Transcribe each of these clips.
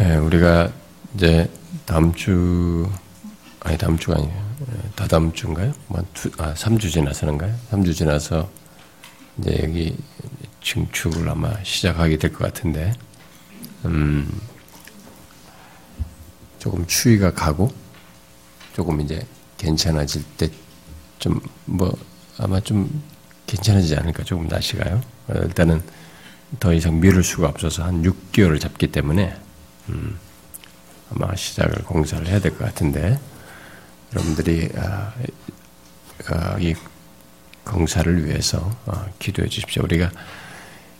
예, 우리가 이제 다음 주 아니 다음 주가 아니에요. 예, 다다음 주인가요? 뭐 두, 아 3주 지나서는가요? 3주 지나서 이제 여기 증축을 아마 시작하게 될 것 같은데 음 조금 추위가 가고 조금 이제 괜찮아질 때 좀 뭐 아마 좀 괜찮아지지 않을까 조금 날씨가요. 어, 일단은 더 이상 미룰 수가 없어서 한 6개월을 잡기 때문에 음, 아마 시작을 공사를 해야 될 것 같은데 여러분들이 아, 아, 이 공사를 위해서 아, 기도해 주십시오. 우리가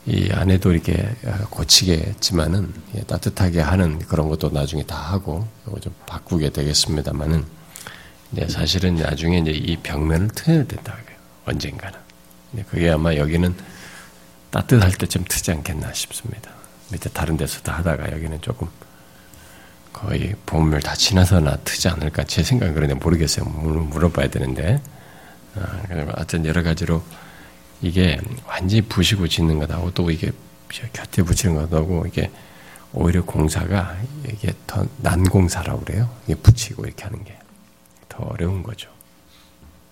이 안에도 이렇게 고치겠지만은 따뜻하게 하는 그런 것도 나중에 다 하고 좀 바꾸게 되겠습니다만은 사실은 나중에 이제 이 벽면을 트여야 된다고요. 언젠가는. 그게 아마 여기는 따뜻할 때쯤 트지 않겠나 싶습니다. 밑에 다른 데서도 하다가 여기는 조금 거의 봄을 다 지나서나 트지 않을까 제 생각은 그런데 모르겠어요. 물어봐야 되는데 아, 하여튼 여러 가지로 이게 완전히 부시고 짓는 것하고 또 이게 곁에 붙이는 것하고 이게 오히려 공사가 이게 더 난공사라고 그래요. 이게 붙이고 이렇게 하는 게 더 어려운 거죠.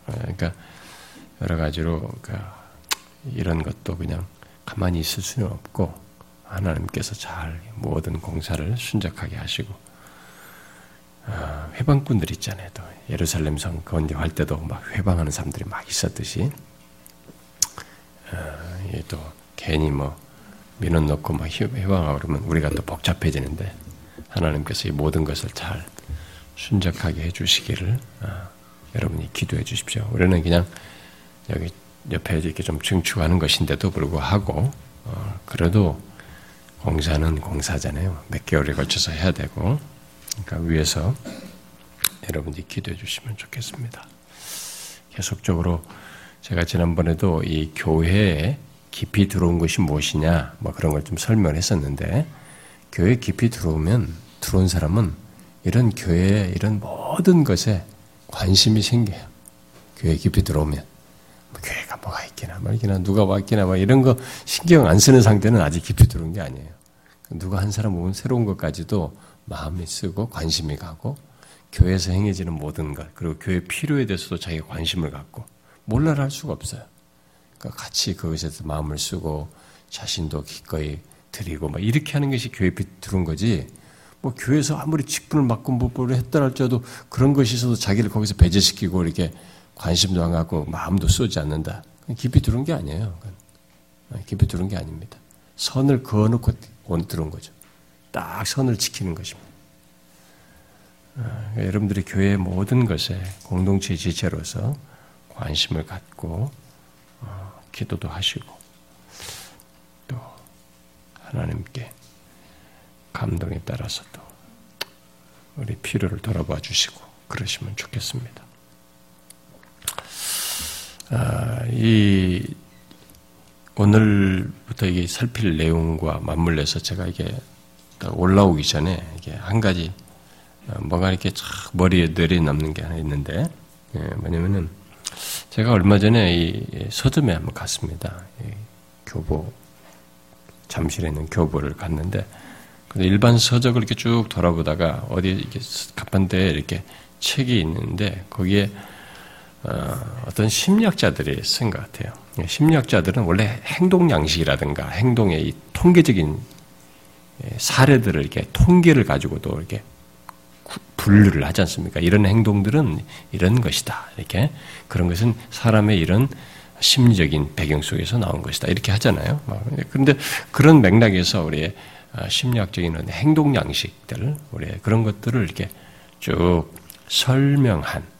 아, 그러니까 여러 가지로 그러니까 이런 것도 그냥 가만히 있을 수는 없고 하나님께서 잘 모든 공사를 순적하게 하시고 아, 회방꾼들 있잖아요. 또 예루살렘 성 건립할 때도 막 회방하는 사람들이 막 있었듯이 아, 또 괜히 뭐 민원 넣고 막 회방하고 그러면 우리가 또 복잡해지는데 하나님께서 이 모든 것을 잘 순적하게 해주시기를 아, 여러분이 기도해 주십시오. 우리는 그냥 여기 옆에 이렇게 좀 증축하는 것인데도 불구하고 어, 그래도 공사는 공사잖아요. 몇 개월에 걸쳐서 해야 되고 그러니까 위에서 여러분들이 기도해 주시면 좋겠습니다. 계속적으로 제가 지난번에도 이 교회에 깊이 들어온 것이 무엇이냐 뭐 그런 걸 좀 설명했었는데 교회 깊이 들어오면 들어온 사람은 이런 교회의 이런 모든 것에 관심이 생겨요. 교회 깊이 들어오면 뭐 교회가 뭐가 있기나 말기나 누가 왔기나 뭐 이런 거 신경 안 쓰는 상태는 아직 깊이 들어온 게 아니에요. 누가 한 사람 보면 새로운 것까지도 마음이 쓰고 관심이 가고 교회에서 행해지는 모든 것 그리고 교회 필요에 대해서도 자기가 관심을 갖고 몰라라 할 수가 없어요. 그러니까 같이 그것에서 마음을 쓰고 자신도 기꺼이 드리고 막 이렇게 하는 것이 교회에 들어온 거지. 뭐 교회에서 아무리 직분을 맡고 뭐를 했다 할지라도 그런 것이 있어도 자기를 거기서 배제시키고 이렇게 관심도 안 갖고 마음도 쏘지 않는다. 깊이 들어온 게 아니에요. 깊이 들어온 게 아닙니다. 선을 그어놓고 들어온 거죠. 딱 선을 지키는 것입니다. 그러니까 여러분들이 교회의 모든 것에 공동체 지체로서 관심을 갖고 어, 기도도 하시고 또 하나님께 감동에 따라서도 우리 필요를 돌아봐 주시고 그러시면 좋겠습니다. 아, 이 오늘부터 이게 살필 내용과 맞물려서 제가 이게 올라오기 전에 이게 한 가지 어, 뭐가 이렇게 쫙 머리에 내려남는 게 하나 있는데 예, 뭐냐면은 제가 얼마 전에 이 서점에 한번 갔습니다. 교보 잠실에 있는 교보를 갔는데 일반 서적을 이렇게 쭉 돌아보다가 어디 이렇게 갑판대에 이렇게 책이 있는데 거기에 어, 어떤 심리학자들이 쓴 것 같아요. 심리학자들은 원래 행동 양식이라든가 행동의 이 통계적인 예, 사례들을 이렇게 통계를 가지고도 이렇게 분류를 하지 않습니까? 이런 행동들은 이런 것이다. 이렇게 그런 것은 사람의 이런 심리적인 배경 속에서 나온 것이다. 이렇게 하잖아요. 그런데 그런 맥락에서 우리의 아, 심리학적인 행동 양식들, 우리 그런 것들을 이렇게 쭉 설명한 어?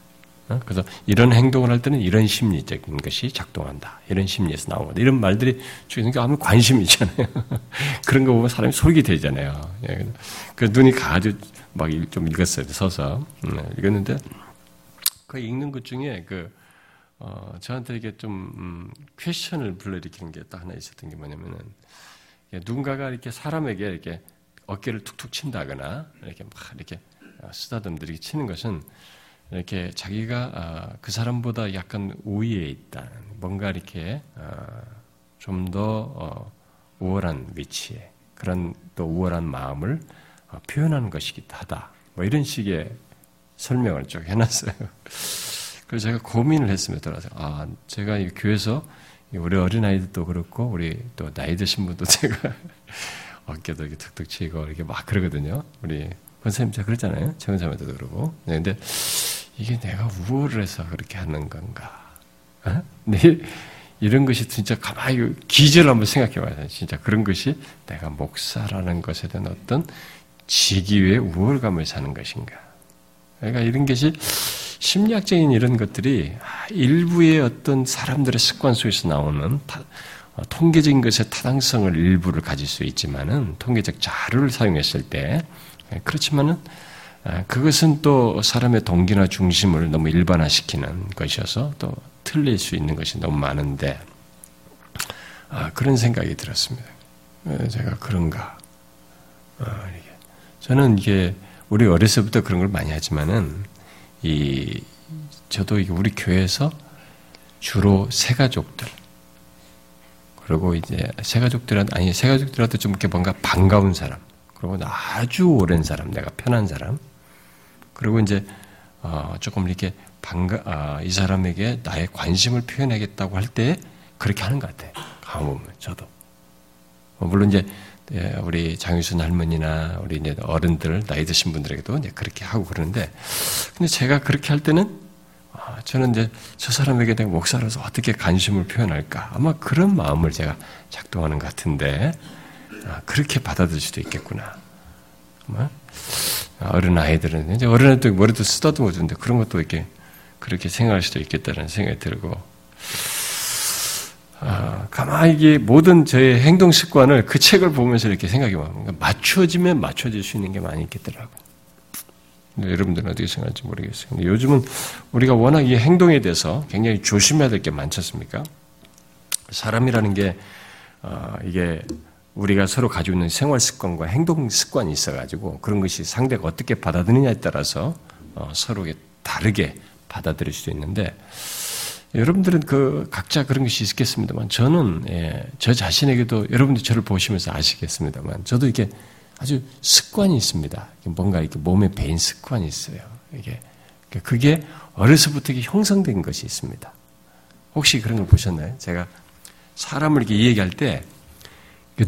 그래서 이런 행동을 할 때는 이런 심리적인 것이 작동한다. 이런 심리에서 거다. 이런 말들이 그러니까 아무 관심이 있잖아요. 그런 거 보면 사람이 소리 되잖아요. 예. 그 눈이 가지고 막좀 읽었어요. 서서 음, 읽었는데 그 읽는 것 중에 그 어, 저한테 이게 좀 음, 퀘션을 불러일으키는 게 딱 하나 있었던 게 뭐냐면은 누군가가 이렇게 사람에게 이렇게 어깨를 툭툭 친다거나 이렇게 막 이렇게 쓰다듬들이 치는 것은 이렇게 자기가 아, 그 사람보다 약간 우위에 있다. 뭔가 이렇게 아, 좀더 어, 우월한 위치에 그런 또 우월한 마음을 어, 표현하는 것이기도 하다. 뭐 이런 식의 설명을 쭉 해놨어요. 그래서 제가 고민을 했습니다. 돌아서 아 제가 이 교회에서 우리 어린 아이들도 그렇고 우리 또 나이 드신 분도 제가 어깨도 이렇게 툭툭 치고 이렇게 막 그러거든요. 우리 권사님 제가 그랬잖아요. 최원사님한테도 그러고. 네, 근데 이게 내가 우월을 해서 그렇게 하는 건가? 어? 네, 이런 것이 진짜 가만히 기절 한번 생각해 봐야 진짜 그런 것이 내가 목사라는 것에 대한 어떤 직위의 우월감을 사는 것인가. 그러니까 이런 것이 심리학적인 이런 것들이 일부의 어떤 사람들의 습관 속에서 나오는 어, 통계적인 것의 타당성을 일부를 가질 수 있지만은 통계적 자료를 사용했을 때 예, 그렇지만은 아, 그것은 또 사람의 동기나 중심을 너무 일반화시키는 것이어서 또 틀릴 수 있는 것이 너무 많은데 아, 그런 생각이 들었습니다. 예, 제가 그런가? 아, 저는 이게 우리 때 그런 걸 많이 하지만은 이 저도 우리 교회에서 주로 새 가족들 그리고 이제 새 가족들한테 아니 새 가족들한테 좀 이렇게 뭔가 반가운 사람 그리고 아주 오랜 사람 내가 편한 사람. 그리고 이제 어 조금 이렇게 반가 아, 이 사람에게 나의 관심을 표현하겠다고 할 때 그렇게 하는 것 같아요. 가보면 저도. 뭐 물론 이제 예, 우리 장유순 할머니나 우리 이제 어른들 나이 드신 분들에게도 이제 그렇게 하고 그러는데 근데 제가 그렇게 할 때는 아, 저는 이제 저 사람에게 내가 목사로서 어떻게 관심을 표현할까? 아마 그런 마음을 제가 작동하는 것 같은데 아, 그렇게 받아들일 수도 있겠구나. 뭐? 어른 아이들은 이제 어른 아이들 머리도 쓰다듬어 주는데 그런 것도 이렇게 그렇게 생각할 수도 있겠다는 생각이 들고 아, 가만히 이게 모든 저의 행동 습관을 그 책을 보면서 이렇게 생각해 보면 맞춰지면 맞춰질 수 있는 게 많이 있겠더라고요. 여러분들은 어떻게 생각할지 모르겠어요. 근데 요즘은 우리가 워낙 이 행동에 대해서 굉장히 조심해야 될 게 많지 않습니까? 사람이라는 게, 어, 이게 우리가 서로 가지고 있는 생활 습관과 행동 습관이 있어가지고 그런 것이 상대가 어떻게 받아들이냐에 따라서 어, 서로 다르게 받아들일 수도 있는데 여러분들은 그 각자 그런 것이 있겠습니다만 저는 예, 저 자신에게도 여러분들 저를 보시면서 아시겠습니다만 저도 이게 아주 습관이 있습니다. 뭔가 이렇게 몸에 배인 습관이 있어요. 이게 그게 어려서부터 형성된 것이 있습니다. 혹시 그런 걸 보셨나요? 제가 사람을 이렇게 얘기할 때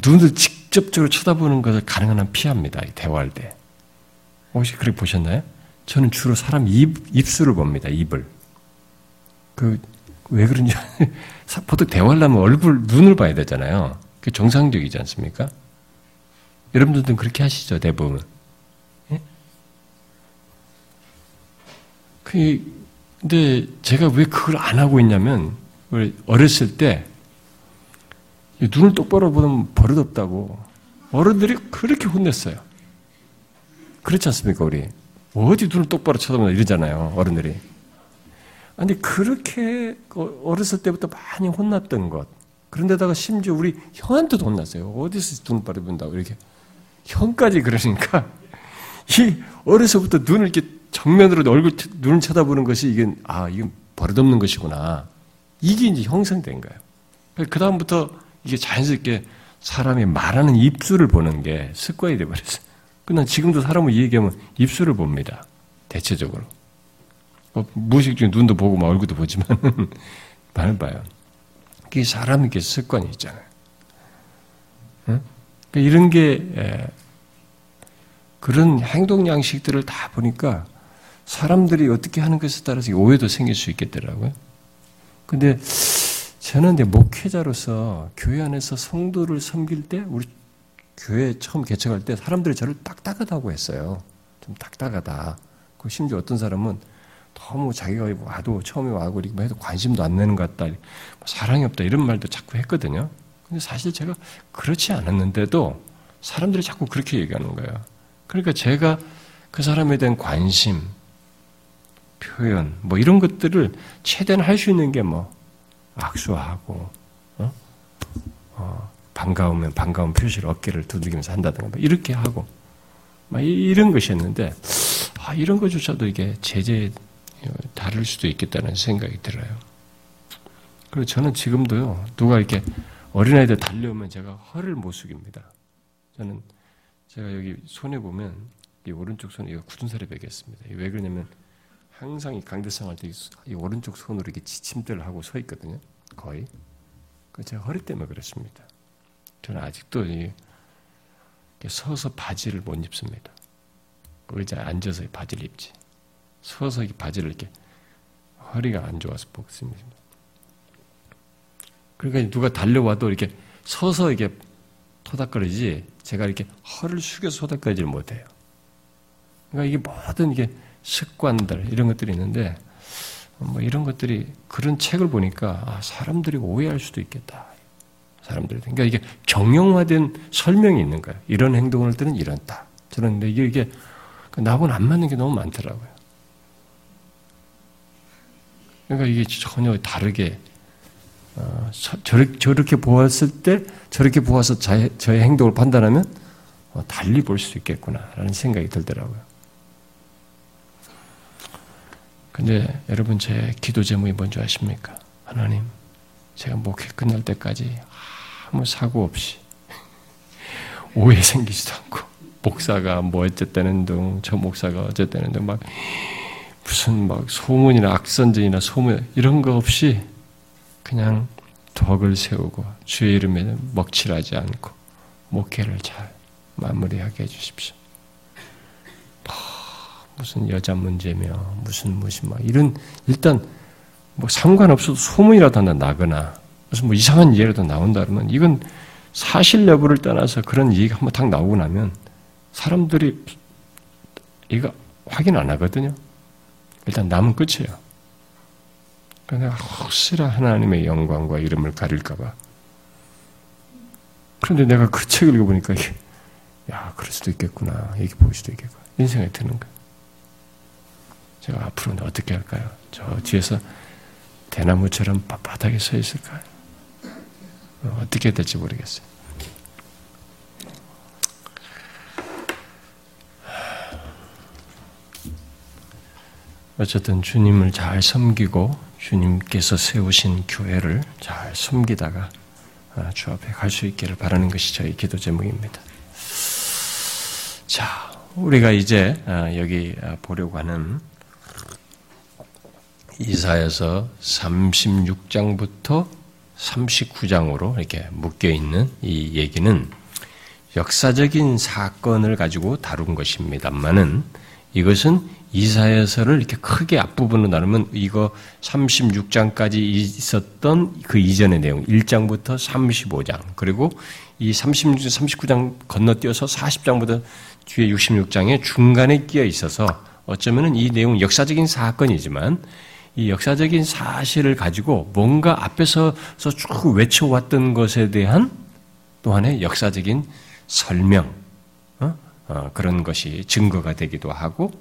눈을 직접적으로 쳐다보는 것을 가능한 한 피합니다. 대화할 때. 혹시 그렇게 보셨나요? 저는 주로 사람 입, 입술을 봅니다. 입을. 그, 왜 그런지, 보통 대화하려면 얼굴, 눈을 봐야 되잖아요. 그 정상적이지 않습니까? 여러분들도 그렇게 하시죠, 대부분. 예? 그, 근데 제가 왜 그걸 안 하고 있냐면, 어렸을 때, 눈을 똑바로 보면 버릇없다고 어른들이 그렇게 혼냈어요. 그렇지 않습니까, 우리? 어디 눈을 똑바로 쳐다보나 이러잖아요, 어른들이. 아니, 그렇게 그 어렸을 때부터 많이 혼났던 것. 그런데다가 심지어 우리 형한테도 혼났어요. 어디서 눈을 바로 본다고, 이렇게. 형까지 그러니까, 이 어려서부터 눈을 이렇게 정면으로 얼굴, 눈을 쳐다보는 것이 이게, 아, 이건 버릇없는 것이구나. 이게 이제 형성된 거예요. 그 다음부터 이게 자연스럽게 사람이 말하는 입술을 보는 게 습관이 돼버렸어요. 그난 지금도 사람을 얘기하면 입술을 봅니다. 대체적으로. 뭐 무의식 중에 눈도 보고 막 얼굴도 보지만 많이 봐요. 그게 사람에게 습관이 있잖아요. 응? 그러니까 이런 게 에, 그런 행동 양식들을 다 보니까 사람들이 어떻게 하는 것에 따라서 오해도 생길 수 있겠더라고요. 근데 저는 이제 목회자로서 교회 안에서 성도를 섬길 때 우리 교회 처음 개척할 때 사람들이 저를 딱딱하다고 했어요. 좀 딱딱하다. 그 심지어 어떤 사람은 너무 자기가 와도 처음에 와고 이렇게 해도 관심도 안 내는 것 같다. 뭐 사랑이 없다. 이런 말도 자꾸 했거든요. 근데 사실 제가 그렇지 않았는데도 사람들이 자꾸 그렇게 얘기하는 거예요. 그러니까 제가 그 사람에 대한 관심, 표현, 뭐 이런 것들을 최대한 할 수 있는 게 뭐 악수하고 어? 어, 반가우면 반가운 표시를 어깨를 두들기면서 한다든가 뭐 이렇게 하고 막 이런 것이었는데 아, 이런 것조차도 이게 제재 다를 수도 있겠다는 생각이 들어요. 그리고 저는 지금도요 누가 이렇게 어린아이들 달려오면 제가 허를 못 숙입니다. 저는 제가 여기 손에 보면 이 오른쪽 손에 이거 굳은 살이 베겼습니다. 왜 그러냐면 항상 이 강대상 할 때 이 오른쪽 손으로 이렇게 지침대를 하고 서 있거든요. 거의. 그 제가 허리 때문에 그렇습니다. 저는 아직도 이 서서 바지를 못 입습니다. 의자에 앉아서 바지를 입지. 서서 이 바지를 이렇게 허리가 안 좋아서 벗습니다. 그러니까 누가 달려와도 이렇게 서서 이렇게 토닥거리지 제가 이렇게 허를 숙여서 토닥거리지를 못해요. 그러니까 이게 모든 이게 습관들 이런 것들이 있는데 뭐 이런 것들이 그런 책을 보니까 아, 사람들이 오해할 수도 있겠다. 사람들이 그러니까 이게 정형화된 설명이 있는 거예요. 이런 행동을 할 때는 이런다. 저런데 이게 이게 나하고는 안 맞는 게 너무 많더라고요. 그러니까 이게 전혀 다르게 어, 저 렇게 보았을 때 저렇게 보아서 저의 행동을 판단하면 어, 달리 볼 수 있겠구나라는 생각이 들더라고요. 근데 여러분 제 기도 제목이 뭔지 아십니까? 하나님, 제가 목회 끝날 때까지 아무 사고 없이 오해 생기지도 않고 목사가 뭐 어쨌다는 둥, 저 목사가 어쨌다는 둥막 무슨 막 소문이나 악선전이나 소문 이런 거 없이 그냥 덕을 세우고 주의 이름에 먹칠하지 않고 목회를 잘 마무리하게 해주십시오. 뭐 무슨 여자 문제며 무슨 무슨 막 이런 일단 뭐 상관없어도 소문이라도 하나 나거나 무슨 뭐 이상한 예라도 나온다 그러면 이건 사실 여부를 떠나서 그런 얘기가 한번 딱 나오고 나면 사람들이 이거 확인 안 하거든요. 일단 남은 끝이에요. 그러니까 혹시나 하나님의 영광과 이름을 가릴까봐. 그런데 내가 그 책을 읽어보니까, 야, 그럴 수도 있겠구나. 이렇게 볼 수도 있겠구나. 생각이 드는 거예요. 제가 앞으로는 어떻게 할까요? 저 뒤에서 대나무처럼 바닥에 서 있을까요? 어떻게 될지 모르겠어요. 어쨌든 주님을 잘 섬기고 주님께서 세우신 교회를 잘 섬기다가 아, 주 앞에 갈 수 있기를 바라는 것이 저희 기도 제목입니다. 자, 우리가 이제 아, 여기 아, 보려고 하는 이사에서 36장부터 39장으로 이렇게 묶여 있는 이 얘기는 역사적인 사건을 가지고 다룬 것입니다만은 이것은 이사야서를 이렇게 크게 앞부분으로 나누면 이거 36장까지 있었던 그 이전의 내용, 1장부터 35장, 그리고 이 36, 39장 건너뛰어서 40장부터 뒤에 66장에 중간에 끼어 있어서 어쩌면은 이 내용 역사적인 사건이지만 이 역사적인 사실을 가지고 뭔가 앞에서 쭉 외쳐왔던 것에 대한 또한의 역사적인 설명, 어? 어, 그런 것이 증거가 되기도 하고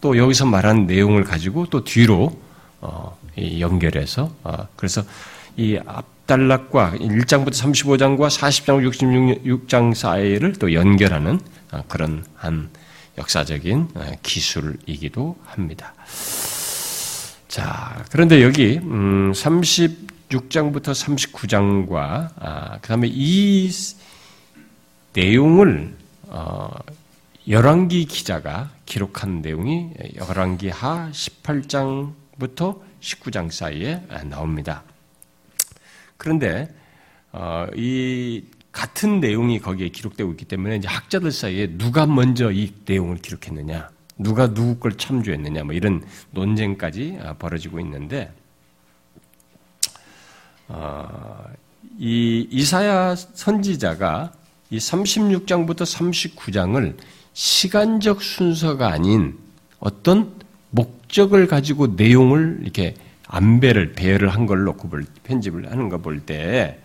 또 여기서 말한 내용을 가지고 또 뒤로 어, 연결해서 어, 그래서 이 앞단락과 1장부터 35장과 40장 66장 사이를 또 연결하는 어, 그런 한 역사적인 어, 기술이기도 합니다. 자, 그런데 여기 음, 36장부터 39장과 아, 그다음에 이 내용을 어, 열왕기 기자가 기록한 내용이 열왕기 하 18장부터 19장 사이에 나옵니다. 그런데 어, 이 같은 내용이 거기에 기록되고 있기 때문에 이제 학자들 사이에 누가 먼저 이 내용을 기록했느냐, 누가 누구 걸 참조했느냐, 뭐 이런 논쟁까지 아, 벌어지고 있는데 어, 이 이사야 선지자가 이 36장부터 39장을 시간적 순서가 아닌 어떤 목적을 가지고 내용을 이렇게 안배를 배열을 한 걸 놓고 볼 편집을 하는 거 볼 때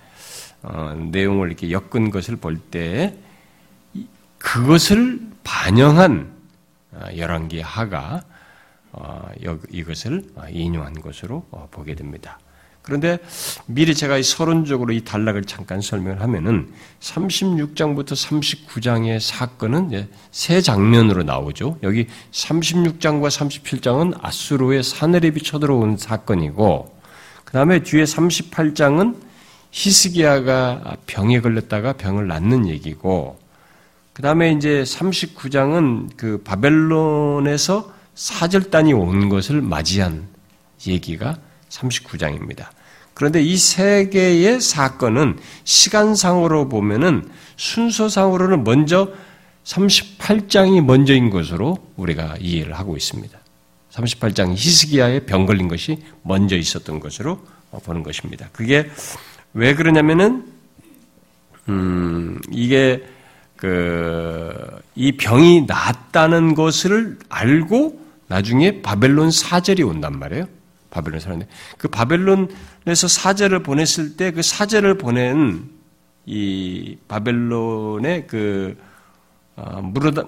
어, 내용을 이렇게 엮은 것을 볼 때 그것을 반영한 어, 열왕기 하가 어, 이것을 인용한 것으로 어, 보게 됩니다. 그런데 미리 제가 이 서론적으로 이 단락을 잠깐 설명을 하면은 36장부터 39장의 사건은 세 장면으로 나오죠. 여기 36장과 37장은 아수르의 사내립이 쳐들어온 사건이고, 그 다음에 뒤에 38장은 히스기야가 병에 걸렸다가 병을 낫는 얘기고, 그 다음에 이제 39장은 그 바벨론에서 사절단이 온 것을 맞이한 얘기가 39장입니다. 그런데 이 세 개의 사건은 시간상으로 보면은 순서상으로는 먼저 38장이 먼저인 것으로 우리가 이해를 하고 있습니다. 38장 히스기야에 병 걸린 것이 먼저 있었던 것으로 보는 것입니다. 그게 왜 그러냐면은 음, 이게 그 이 병이 낫다는 것을 알고 나중에 바벨론 사절이 온단 말이에요. 바벨론 사는데 그 바벨론에서 사절을 보냈을 때 그 사절을 보낸 이 바벨론의 그 어, 무르다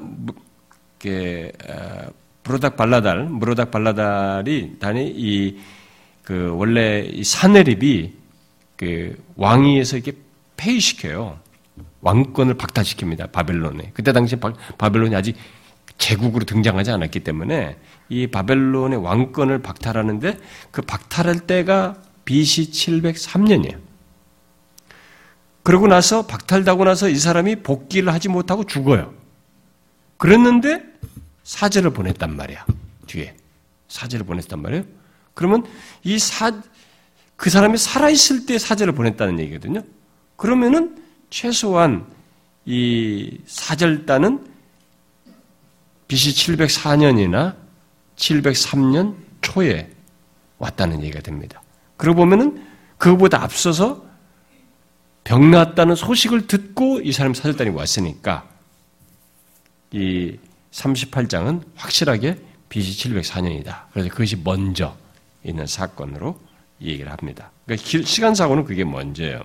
게 어, 브로닥 발라달 무로닥 발라달이 단이 이 그 원래 이 사네립이 그 왕위에서 이렇게 폐위시켜요. 왕권을 박탈시킵니다. 바벨론에. 그때 당시 바벨론이 아직 제국으로 등장하지 않았기 때문에 이 바벨론의 왕권을 박탈하는데 그 박탈할 때가 BC 703년이에요. 그러고 나서 박탈하고 나서 이 사람이 복귀를 하지 못하고 죽어요. 그랬는데 사제를 보냈단 말이야. 뒤에 사제를 보냈단 말이에요. 그러면 이 사 그 사람이 살아 있을 때 사제를 보냈다는 얘기거든요. 그러면은 최소한 이 사절단은 BC 704년이나 703년 초에 왔다는 얘기가 됩니다. 그러고 보면은 그거보다 앞서서 병 났다는 소식을 듣고 이 사람 사절단이 왔으니까 이 38장은 확실하게 BC 704년이다. 그래서 그것이 먼저 있는 사건으로 얘기를 합니다. 그러니까 시간사고는 그게 먼저예요.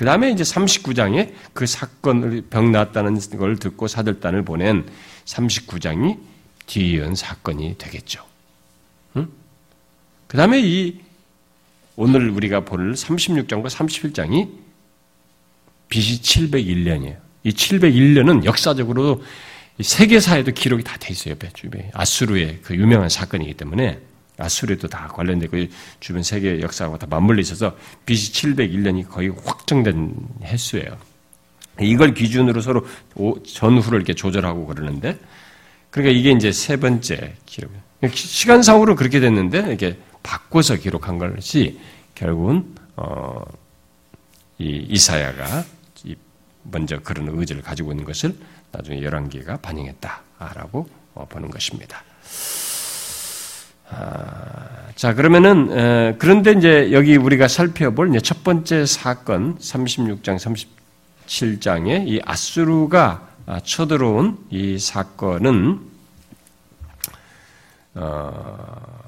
그 다음에 이제 39장에 그 사건을 병 났다는 걸 듣고 사들단을 보낸 39장이 뒤이은 사건이 되겠죠. 응? 그 다음에 이 오늘 우리가 볼 36장과 37장이 BC 701년이에요. 이 701년은 역사적으로 세계사에도 기록이 다 돼 있어요. 주변에 아수르의 그 유명한 사건이기 때문에 아수르도 다 관련되고 주변 세계 역사하고 다 맞물려 있어서 BC 701년이 거의 확정된 횟수예요. 이걸 기준으로 서로 전후를 이렇게 조절하고 그러는데 그러니까 이게 이제 세 번째 기록. 시간상으로 그렇게 됐는데 이렇게 바꿔서 기록한 것이 결국은 어, 이 이사야가 먼저 그런 의지를 가지고 있는 것을 나중에 열왕기가 반영했다라고 어, 보는 것입니다. 아, 자 그러면은 에, 그런데 이제 여기 우리가 살펴볼 첫 번째 사건 36장 37장에 이 아수르가 아, 쳐들어온 이 사건은 어,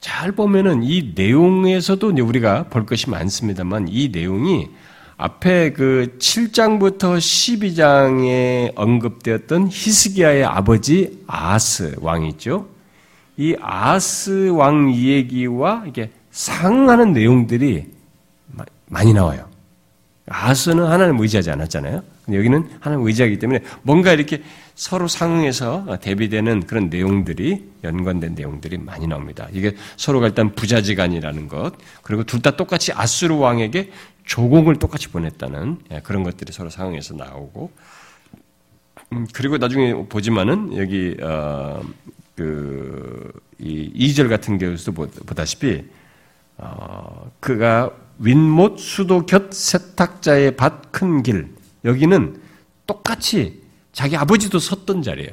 잘 보면은 이 내용에서도 우리가 볼 것이 많습니다만 이 내용이 앞에 그 7장부터 12장에 언급되었던 히스기야의 아버지 아스 왕이 있죠. 이 아스 왕 이야기와 이게 상하는 내용들이 많이 나와요. 아스는 하나님 의지하지 않았잖아요. 여기는 하나님 의지하기 때문에 뭔가 이렇게 서로 상응해서 대비되는 그런 내용들이 연관된 내용들이 많이 나옵니다. 이게 서로가 일단 부자지간이라는 것, 그리고 둘 다 똑같이 아수르 왕에게 조공을 똑같이 보냈다는 예, 그런 것들이 서로 상응해서 나오고, 음, 그리고 나중에 보지만은 여기 어, 그 이 2절 같은 경우에도 보다시피 어, 그가 윗못 수도 곁 세탁자의 밭 큰 길 여기는 똑같이 자기 아버지도 섰던 자리예요.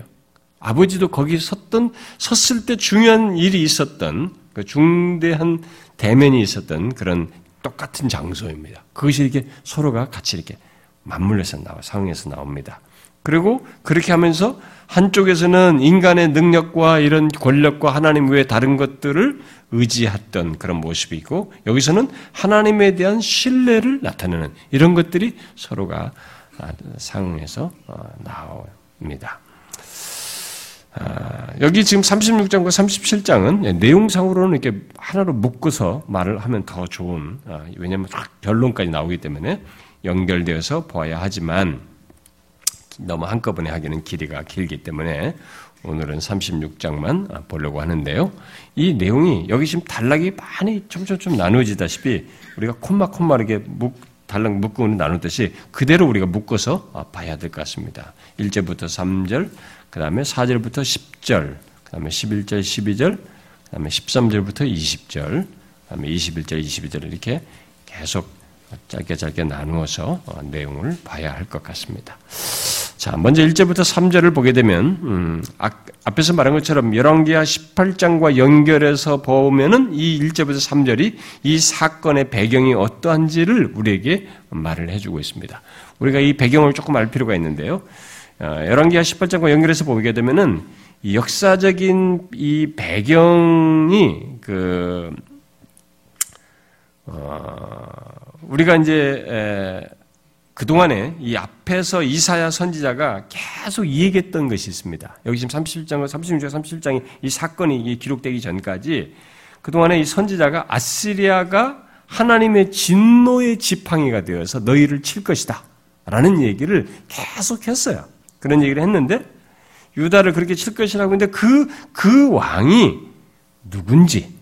아버지도 거기 섰던 섰을 때 중요한 일이 있었던 그 중대한 대면이 있었던 그런 똑같은 장소입니다. 그것이 이렇게 서로가 같이 이렇게 맞물려서 나와 상황에서 나옵니다. 그리고 그렇게 하면서 한쪽에서는 인간의 능력과 이런 권력과 하나님 외에 다른 것들을 의지했던 그런 모습이고 여기서는 하나님에 대한 신뢰를 나타내는 이런 것들이 서로가 상응해서 어, 나옵니다. 아, 여기 지금 36장과 37장은 예, 내용상으로는 이렇게 하나로 묶어서 말을 하면 더 좋은, 아, 왜냐하면 결론까지 나오기 때문에 연결되어서 보아야 하지만 너무 한꺼번에 하기는 길이가 길기 때문에 오늘은 36장만 보려고 하는데요. 이 내용이 여기 지금 단락이 많이 점점점 나누어지다시피 우리가 콤마콤마 이렇게 달랑 묶고 나누듯이 그대로 우리가 묶어서 아, 봐야 될 것 같습니다. 1절부터 3절, 그 다음에 4절부터 10절, 그 다음에 11절, 12절, 그 다음에 13절부터 20절, 그 다음에 21절, 22절 이렇게 계속 짧게 짧게 나누어서 어, 내용을 봐야 할 것 같습니다. 자, 먼저 1절부터 3절을 보게 되면 음, 앞에서 말한 것처럼 열왕기하 18장과 연결해서 보면은 이 1절부터 3절이 이 사건의 배경이 어떠한지를 우리에게 말을 해주고 있습니다. 우리가 이 배경을 조금 알 필요가 있는데요. 어, 열왕기하 18장과 연결해서 보게 되면은 역사적인 이 배경이 그 어, 우리가 이제 그동안에 이 앞에서 이사야 선지자가 계속 얘기했던 것이 있습니다. 여기 지금 37장과 36장, 37장이 이 사건이 기록되기 전까지 그동안에 이 선지자가 아시리아가 하나님의 진노의 지팡이가 되어서 너희를 칠 것이다. 라는 얘기를 계속 했어요. 그런 얘기를 했는데 유다를 그렇게 칠 것이라고 했는데 그, 그 왕이 누군지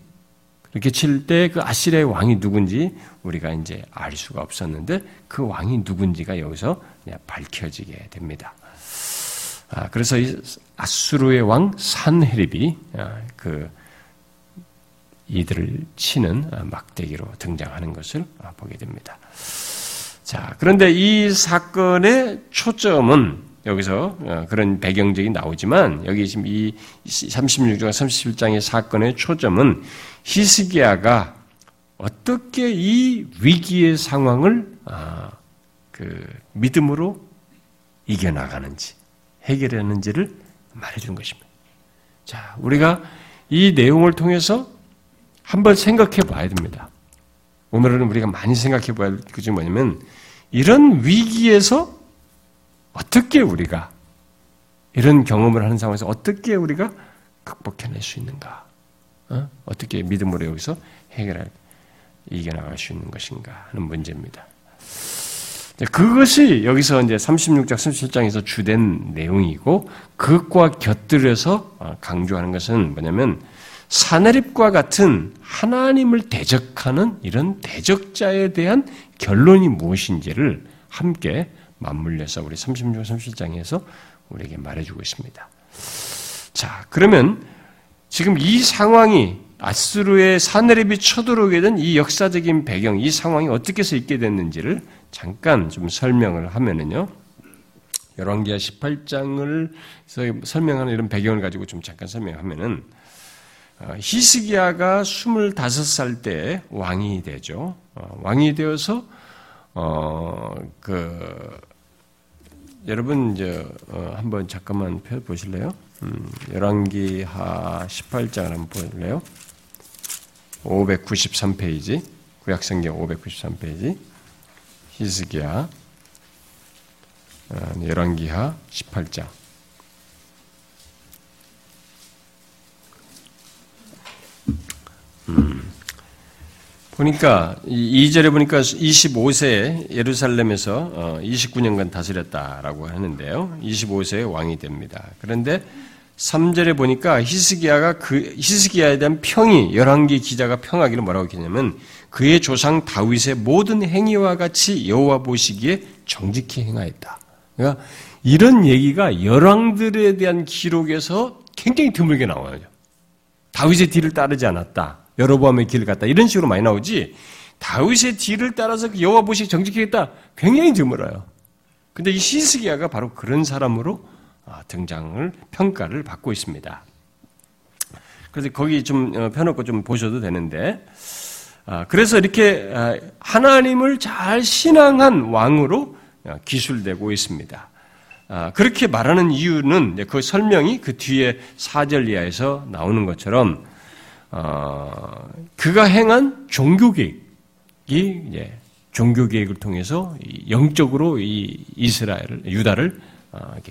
이렇게 칠 때 그 아시리아의 왕이 누군지 우리가 이제 알 수가 없었는데 그 왕이 누군지가 여기서 밝혀지게 됩니다. 아, 그래서 아수르의 왕 산헤립이 아, 그 이들을 치는 막대기로 등장하는 것을 보게 됩니다. 자, 그런데 이 사건의 초점은 여기서 어, 그런 배경적이 나오지만 여기 지금 이 36장 37장의 사건의 초점은 히스기야가 어떻게 이 위기의 상황을 아, 그 믿음으로 이겨나가는지 해결하는지를 말해준 것입니다. 자, 우리가 이 내용을 통해서 한번 생각해 봐야 됩니다. 오늘은 우리가 많이 생각해 봐야 될 것이 뭐냐면 이런 위기에서 어떻게 우리가 이런 경험을 하는 상황에서 어떻게 우리가 극복해낼 수 있는가? 어? 떻게 믿음으로 여기서 해결할, 이겨나갈 수 있는 것인가 하는 문제입니다. 그것이 여기서 이제 36장, 37장에서 주된 내용이고, 그것과 곁들여서 어, 강조하는 것은 뭐냐면, 사내립과 같은 하나님을 대적하는 이런 대적자에 대한 결론이 무엇인지를 함께 맞물려서 우리 36, 37장에서 우리에게 말해주고 있습니다. 자, 그러면 지금 이 상황이 아스루의 사내립이 쳐들어오게 된 이 역사적인 배경, 이 상황이 어떻게 해서 있게 됐는지를 잠깐 좀 설명을 하면은요. 열왕기하 18장을 설명하는 이런 배경을 가지고 좀 잠깐 설명하면은 어, 히스기야가 25살 때 왕이 되죠. 어, 왕이 되어서 어, 그, 여러분, 이제, 어, 한번 잠깐만 펴 보실래요? 음, 열왕기하 18장을 한번 보실래요? 593페이지, 구약성경 593페이지, 히스기야, 어, 열왕기하 18장. 음. 보니까 2절에 보니까 25세에 예루살렘에서 29년간 어, 다스렸다라고 하는데요. 25세에 왕이 됩니다. 그런데 3절에 보니까 히스기야가 그 히스기야에 대한 평이 열왕기 기자가 평하기를 뭐라고 했냐면 그의 조상 다윗의 모든 행위와 같이 여호와 보시기에 정직히 행하였다. 그러니까 이런 얘기가 열왕들에 대한 기록에서 굉장히 드물게 나와요. 다윗의 뒤를 따르지 않았다. 여로보암의 길을 갔다 이런 식으로 많이 나오지 다윗의 뒤를 따라서 그 여호와 보시 정직했다 굉장히 드물어요. 근데 이 히스기야가 바로 그런 사람으로 아, 등장을 평가를 받고 있습니다. 그래서 거기 좀 어, 펴놓고 좀 보셔도 되는데 아, 그래서 이렇게 아, 하나님을 잘 신앙한 왕으로 기술되고 있습니다. 그렇게 말하는 이유는 그 설명이 그 뒤에 사절 이하에서 나오는 것처럼 어, 그가 행한 종교 계획이 이제 종교 계획을 통해서 영적으로 이 이스라엘을 유다를 어,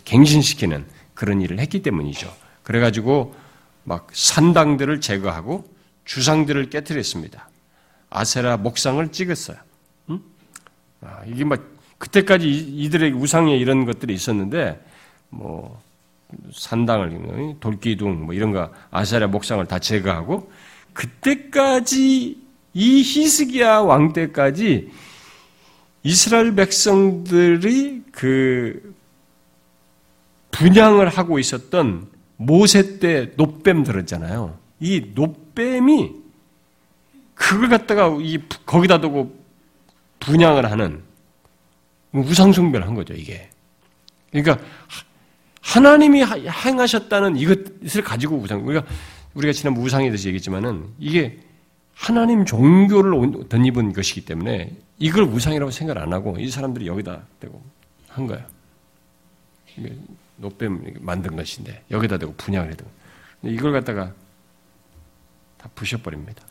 갱신시키는 그런 일을 했기 때문이죠. 그래가지고 막 산당들을 제거하고 주상들을 깨뜨렸습니다. 아세라 목상을 찍었어요. 음? 아, 이게 막 그때까지 이들의 우상에 이런 것들이 있었는데 뭐 산당을 돌기둥 뭐 이런 거 아사랴 목상을 다 제거하고 그때까지 이 히스기야 왕 때까지 이스라엘 백성들이 그 분양을 하고 있었던 모세 때 노뱀 들었잖아요. 이 노뱀이 그걸 갖다가 이 거기다 두고 분양을 하는 우상숭배를 한 거죠, 이게. 그러니까 하나님이 행하셨다는 이것을 가지고 우상, 우리가 우리가 지난 우상에 대해서 얘기했지만은 이게 하나님 종교를 덧입은 것이기 때문에 이걸 우상이라고 생각 안 하고 이 사람들이 여기다 대고 한 거야. 노뱀 만든 것인데 여기다 대고 분양을 해도 이걸 갖다가 다 부셔버립니다.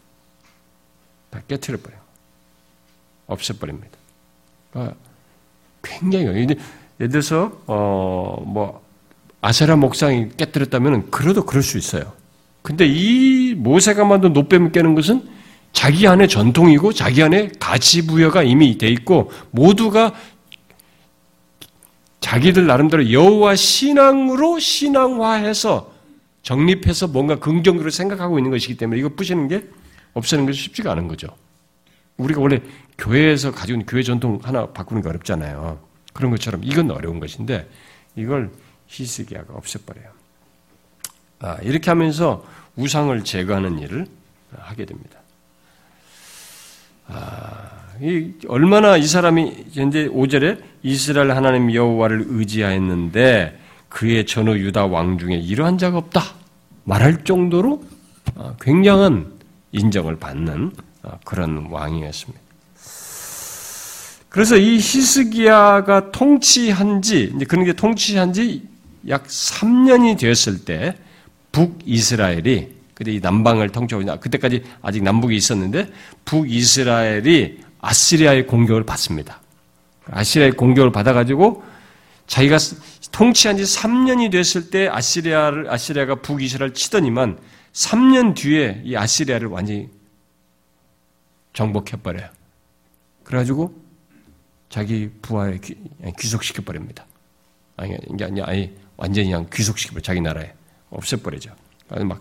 다 깨트려버려요. 없애버립니다. 그러니까 굉장히 예를 들어서 어 뭐 아세라 목상이 깨뜨렸다면 그래도 그럴 수 있어요. 근데 이 모세가 만든 노뱀을 깨는 것은 자기 안에 전통이고 자기 안에 가치 부여가 이미 돼 있고 모두가 자기들 나름대로 여호와 신앙으로 신앙화해서 정립해서 뭔가 긍정으로 생각하고 있는 것이기 때문에 이거 부시는 게 없애는 것이 쉽지가 않은 거죠. 우리가 원래 교회에서 가지고 있는 교회 전통 하나 바꾸는 게 어렵잖아요. 그런 것처럼 이건 어려운 것인데 이걸 히스기야가 없애버려요. 아, 이렇게 하면서 우상을 제거하는 일을 하게 됩니다. 아, 이 얼마나 이 사람이 현재 5절에 이스라엘 하나님 여호와를 의지하였는데 그의 전후 유다 왕 중에 이러한 자가 없다 말할 정도로 아, 굉장한 인정을 받는 아, 그런 왕이었습니다. 그래서 이 히스기야가 통치한 지, 그런 게 통치한 지 약 3년이 되었을 때 북이스라엘이 그때 이 남방을 통치하고 그때까지 아직 남북이 있었는데 북이스라엘이 아시리아의 공격을 받습니다. 아시리아의 공격을 받아가지고 자기가 통치한 지 3년이 됐을 때 아시리아를 아시리아가 북이스라엘 치더니만 3년 뒤에 이 아시리아를 완전히 정복해 버려요. 그래가지고 자기 부하에 귀속시켜 버립니다. 아니 아니 아니 완전히 그냥 귀속시켜 버려 자기 나라에 없애버리죠. 막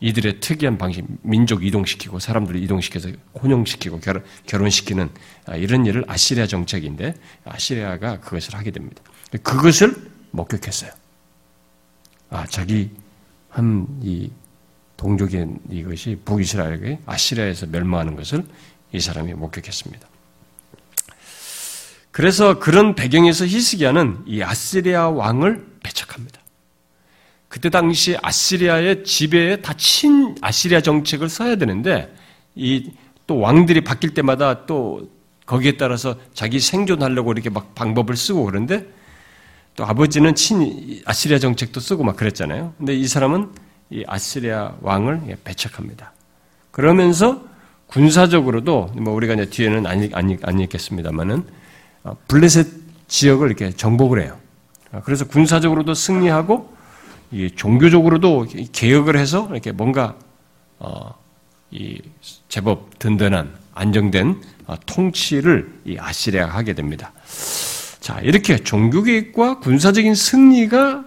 이들의 특이한 방식, 민족 이동시키고 사람들을 이동시켜서 혼용시키고 결혼, 결혼시키는 아, 이런 일을 아시리아 정책인데 아시리아가 그것을 하게 됩니다. 그것을 목격했어요. 아, 자기 한 이 동족의 이것이 북이스라엘에게 아시리아에서 멸망하는 것을 이 사람이 목격했습니다. 그래서 그런 배경에서 히스기야는 이 아시리아 왕을 배척합니다. 그때 당시 아시리아의 지배에 다 친 아시리아 정책을 써야 되는데 이 또 왕들이 바뀔 때마다 또 거기에 따라서 자기 생존하려고 이렇게 막 방법을 쓰고 그런데 또 아버지는 친 아시리아 정책도 쓰고 막 그랬잖아요. 근데 이 사람은 이 아시리아 왕을 배척합니다. 그러면서 군사적으로도 뭐 우리가 이제 뒤에는 안, 안, 안 읽겠습니다만은 어, 블레셋 지역을 이렇게 정복을 해요. 그래서 군사적으로도 승리하고 종교적으로도 개혁을 해서 이렇게 뭔가 어, 이 제법 든든한 안정된 어, 통치를 이 아시리아가 하게 됩니다. 자 이렇게 종교 개혁과 군사적인 승리가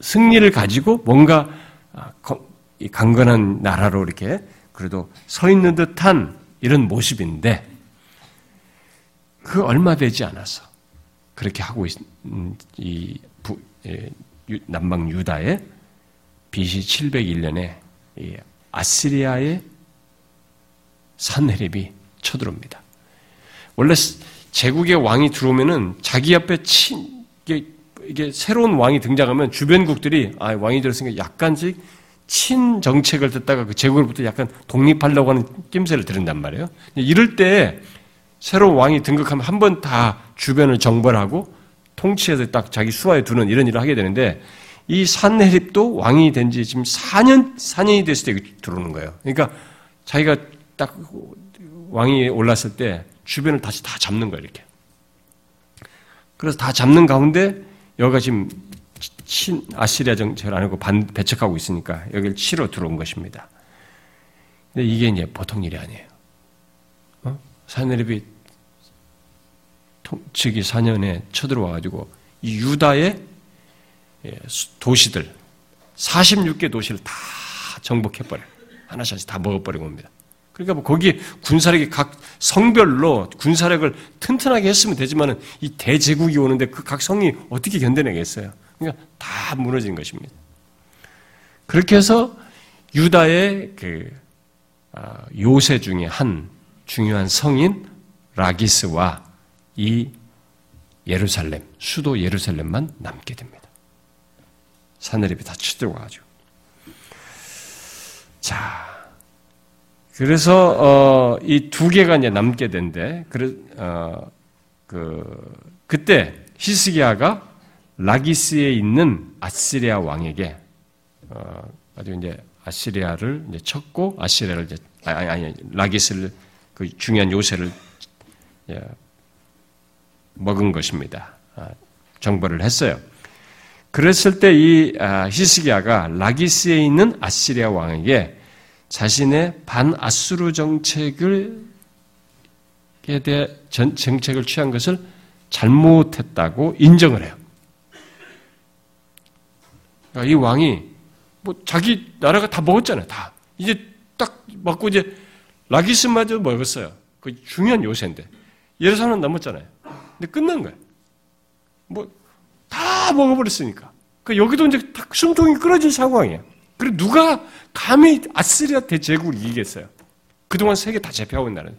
승리를 가지고 뭔가 아, 강건한 나라로 이렇게 그래도 서 있는 듯한 이런 모습인데 그 얼마 되지 않아서 그렇게 하고 있, 이 부, 예, 남방 유다의 BC 701년에 아시리아의 산헤립이 쳐들어옵니다. 원래 제국의 왕이 들어오면은 자기 앞에 친 이게, 이게 새로운 왕이 등장하면 주변국들이 아 왕이 들었으니까 약간씩 친 정책을 듣다가 그 제국으로부터 약간 독립하려고 하는 낌새를 들은단 말이에요. 이럴 때 새로운 왕이 등극하면 한 번 다 주변을 정벌하고 통치해서 딱 자기 수하에 두는 이런 일을 하게 되는데 이 산헤립도 왕이 된 지 지금 4년, 4년이 됐을 때 들어오는 거예요. 그러니까 자기가 딱 왕이 올랐을 때 주변을 다시 다 잡는 거예요, 이렇게. 그래서 다 잡는 가운데 여기가 지금 친 아시리아 정책을 안 하고 반, 배척하고 있으니까 여기를 치러 들어온 것입니다. 근데 이게 이제 보통 일이 아니에요. 어? 산헤립이 즉위 4년에 쳐들어와가지고 이 유다의 예, 도시들 46개 도시를 다 정복해버려 하나씩 다 먹어버리고 옵니다. 그러니까 뭐 거기 군사력이 각 성별로 군사력을 튼튼하게 했으면 되지만은 이 대제국이 오는데 그 각 성이 어떻게 견뎌내겠어요? 그러니까 다 무너진 것입니다. 그렇게 해서 유다의 그 아, 요새 중에 한 중요한 성인 라기스와 이 예루살렘, 수도 예루살렘만 남게 됩니다. 사내립이 다 치들어가지고. 자, 그래서 어, 이 두 개가 이제 남게 된데, 그, 어, 그 그때 히스기야가 라기스에 있는 아시리아 왕에게 어, 아주 이제 아시리아를 이제 쳤고 아시리아를 이제 아니 아니 라기스를 그 중요한 요새를 예, 먹은 것입니다. 아, 정벌을 했어요. 그랬을 때이 아, 히스기야가 라기스에 있는 아시리아 왕에게 자신의 반아수르 정책을 에 대해 정책을 취한 것을 잘못했다고 인정을 해요. 그러니까 이 왕이 뭐 자기 나라가 다 먹었잖아요. 다 이제 딱 먹고 이제 라기스마저 먹었어요. 그 중요한 요새인데 예루살렘 넘었잖아요. 근데 끝난 거예요. 뭐다 먹어버렸으니까. 그 여기도 이제 딱 숨통이 끊어진 상황이에요. 그리고 누가 감히 아스리아 대제국을 이기겠어요? 그동안 세계 다 제패하고 나라는.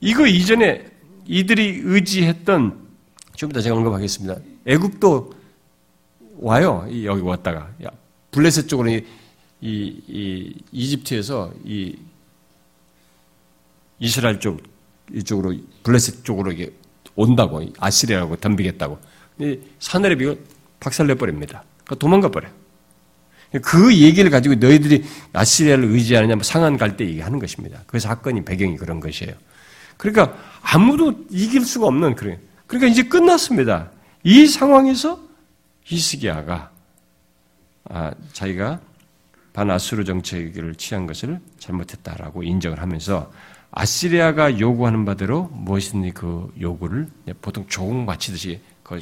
이거 이전에 이들이 의지했던 좀 이따 제가 언급하겠습니다. 애국도 와요. 여기 왔다가 블레셋 쪽으로 이, 이, 이 이집트에서 이 이스라엘 쪽 이쪽으로 블레셋 쪽으로 이게 온다고 아시리아라고 덤비겠다고 사내립이 박살내 버립니다. 그러니까 도망가 버려. 그 얘기를 가지고 너희들이 아시리아를 의지하느냐 뭐 상한 갈때 얘기하는 것입니다. 그 사건이 배경이 그런 것이에요. 그러니까 아무도 이길 수가 없는 그래. 그러니까 이제 끝났습니다. 이 상황에서 히스기야가 아, 자기가 반아수르 정책을 취한 것을 잘못했다라고 인정을 하면서 아시리아가 요구하는 바대로 무엇이든지 그 요구를 보통 조공 바치듯이 그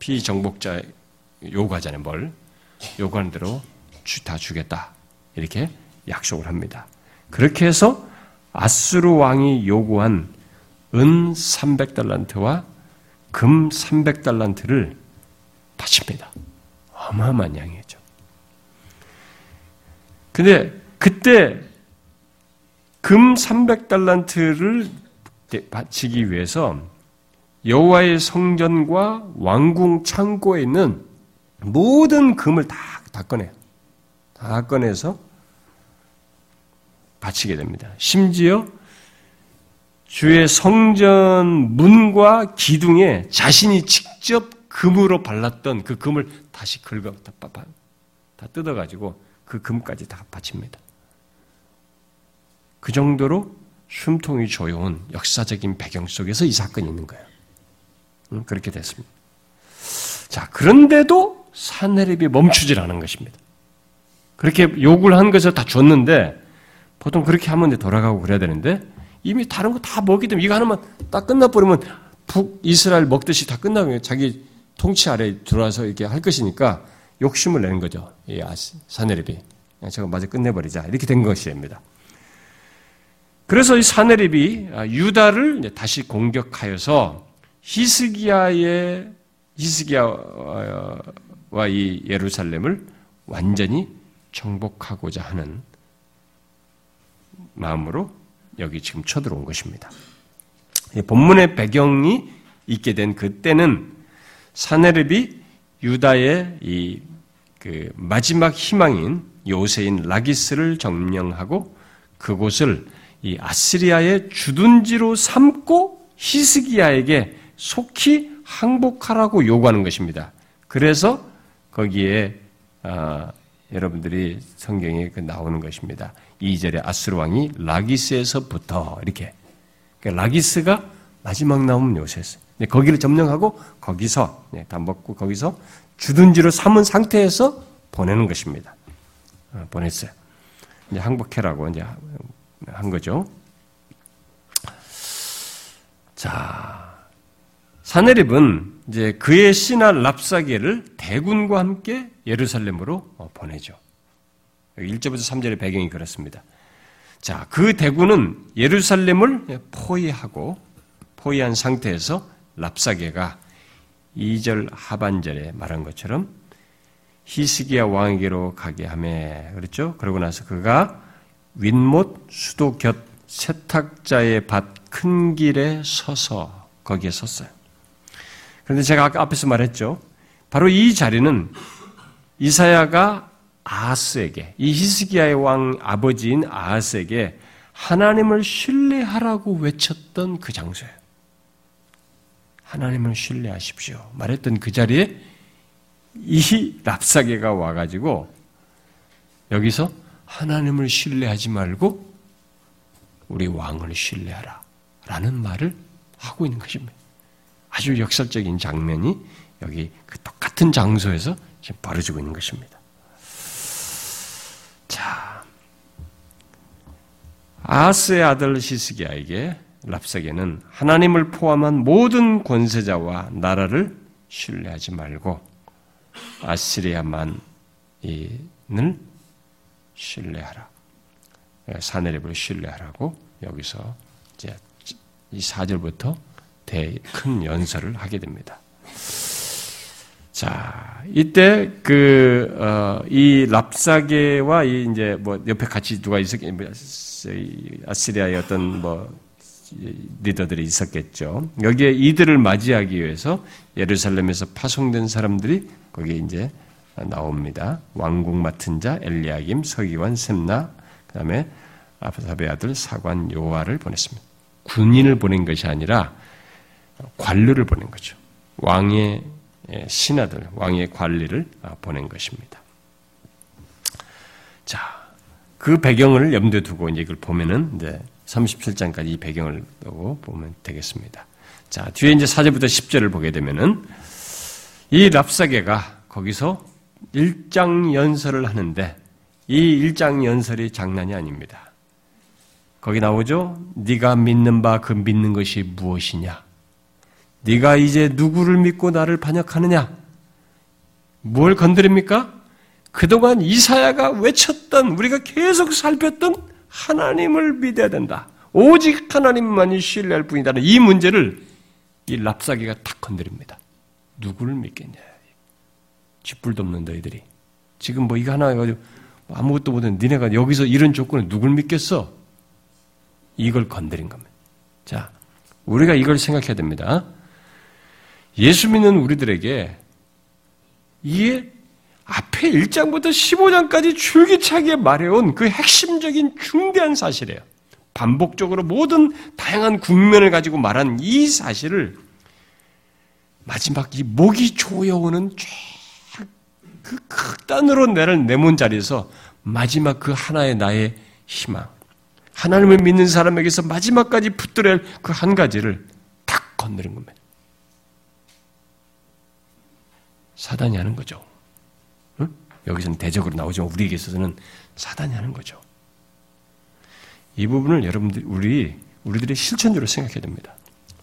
피정복자 요구하잖아요. 뭘 요구하는 대로 다 주겠다 이렇게 약속을 합니다. 그렇게 해서 아수르 왕이 요구한 은 300달란트와 금 300달란트를 바칩니다. 어마어마한 양이죠. 근데 그때 금 300달란트를 바치기 위해서 여호와의 성전과 왕궁 창고에 있는 모든 금을 다, 다 꺼내요. 다 꺼내서 바치게 됩니다. 심지어 주의 성전 문과 기둥에 자신이 직접 금으로 발랐던 그 금을 다시 긁어 다, 다 뜯어가지고 그 금까지 다 바칩니다. 그 정도로 숨통이 조여온 역사적인 배경 속에서 이 사건이 있는 거예요. 음, 그렇게 됐습니다. 자, 그런데도 사내립이 멈추질 않은 것입니다. 그렇게 욕을 한 것을 다 줬는데, 보통 그렇게 하면 돌아가고 그래야 되는데, 이미 다른 거 다 먹기 때문에 이거 하나만 딱 끝나버리면 북 이스라엘 먹듯이 다 끝나고 자기 통치 아래 들어와서 이렇게 할 것이니까 욕심을 내는 거죠. 이 사내립이. 제가 마저 끝내버리자. 이렇게 된 것입니다. 그래서 이 사내립이 아, 유다를 다시 공격하여서 히스기야의 히스기야와 이 예루살렘을 완전히 정복하고자 하는 마음으로 여기 지금 쳐들어온 것입니다. 본문의 배경이 있게 된 그때는 사네립이 유다의 이 그 마지막 희망인 요새인 라기스를 점령하고 그곳을 이 아시리아의 주둔지로 삼고 히스기야에게 속히 항복하라고 요구하는 것입니다. 그래서 거기에 아, 여러분들이 성경에 그 나오는 것입니다. 2절에 아스르 왕이 라기스에서부터 이렇게 그러니까 라기스가 마지막 나오는 요새였어요. 거기를 점령하고 거기서 네, 다 먹고 거기서 주둔지로 삼은 상태에서 보내는 것입니다. 어, 보냈어요. 이제 항복해라고 이제 한 거죠. 자, 사네립은 이제 그의 신하 랍사게를 대군과 함께 예루살렘으로 어, 보내죠. 1절부터 3절의 배경이 그렇습니다. 자, 그 대군은 예루살렘을 포위하고 포위한 상태에서 랍사게가 2절 하반절에 말한 것처럼 히스기야 왕에게로 가게 하매 그렇죠? 그러고 나서 그가 윗못 수도 곁 세탁자의 밭 큰 길에 서서 거기에 섰어요. 그런데 제가 아까 앞에서 말했죠. 바로 이 자리는 이사야가 아하스에게 이 히스기야의 왕 아버지인 아하스에게 하나님을 신뢰하라고 외쳤던 그 장소예요. 하나님을 신뢰하십시오. 말했던 그 자리에 이 랍사게가 와가지고 여기서 하나님을 신뢰하지 말고 우리 왕을 신뢰하라. 라는 말을 하고 있는 것입니다. 아주 역설적인 장면이 여기 그 똑같은 장소에서 지금 벌어지고 있는 것입니다. 자, 아스의 아들 시스기야에게 랍사게는 하나님을 포함한 모든 권세자와 나라를 신뢰하지 말고 아시리아만을 신뢰하라. 사내립을 신뢰하라고 여기서 이제 이 4절부터 큰 연설을 하게 됩니다. 자, 이때 그, 어, 이 랍사게와 이 이제 뭐 옆에 같이 누가 있었겠, 뭐, 아시리아의 어떤 뭐 리더들이 있었겠죠. 여기에 이들을 맞이하기 위해서 예루살렘에서 파송된 사람들이 거기에 이제 나옵니다. 왕국 맡은 자 엘리야김, 서기관 셈나, 그 다음에 아사베 아들 사관 요아를 보냈습니다. 군인을 보낸 것이 아니라 관료를 보낸 거죠. 왕의 예, 신하들, 왕의 관리를 아, 보낸 것입니다. 자, 그 배경을 염두에 두고 이제 이걸 보면은 이제 37장까지 이 배경을 보고 보면 되겠습니다. 자, 뒤에 이제 4절부터 10절을 보게 되면은 이 랍사게가 거기서 일장 연설을 하는데 이 일장 연설이 장난이 아닙니다. 거기 나오죠? 네가 믿는 바 그 믿는 것이 무엇이냐? 네가 이제 누구를 믿고 나를 반역하느냐? 뭘 건드립니까? 그동안 이사야가 외쳤던 우리가 계속 살폈던 하나님을 믿어야 된다. 오직 하나님만이 신뢰할 뿐이다는 이 문제를 이 랍사기가 탁 건드립니다. 누구를 믿겠냐? 쥐뿔도 없는 너희들이. 지금 뭐 이거 하나 해가지고 아무것도 못한 니네가 여기서 이런 조건을 누굴 믿겠어? 이걸 건드린 겁니다. 자, 우리가 이걸 생각해야 됩니다. 예수 믿는 우리들에게 이게 앞에 1장부터 15장까지 줄기차게 말해온 그 핵심적인 중대한 사실이에요. 반복적으로 모든 다양한 국면을 가지고 말한 이 사실을 마지막 이 목이 조여오는 그 극단으로 내를 내몬 자리에서 마지막 그 하나의 나의 희망, 하나님을 믿는 사람에게서 마지막까지 붙들어야 할 그 한 가지를 탁 건드린 겁니다. 사단이 하는 거죠. 응? 여기서는 대적으로 나오지만 우리에게 있어서는 사단이 하는 거죠. 이 부분을 여러분들 우리 우리들의 실천적으로 생각해야 됩니다.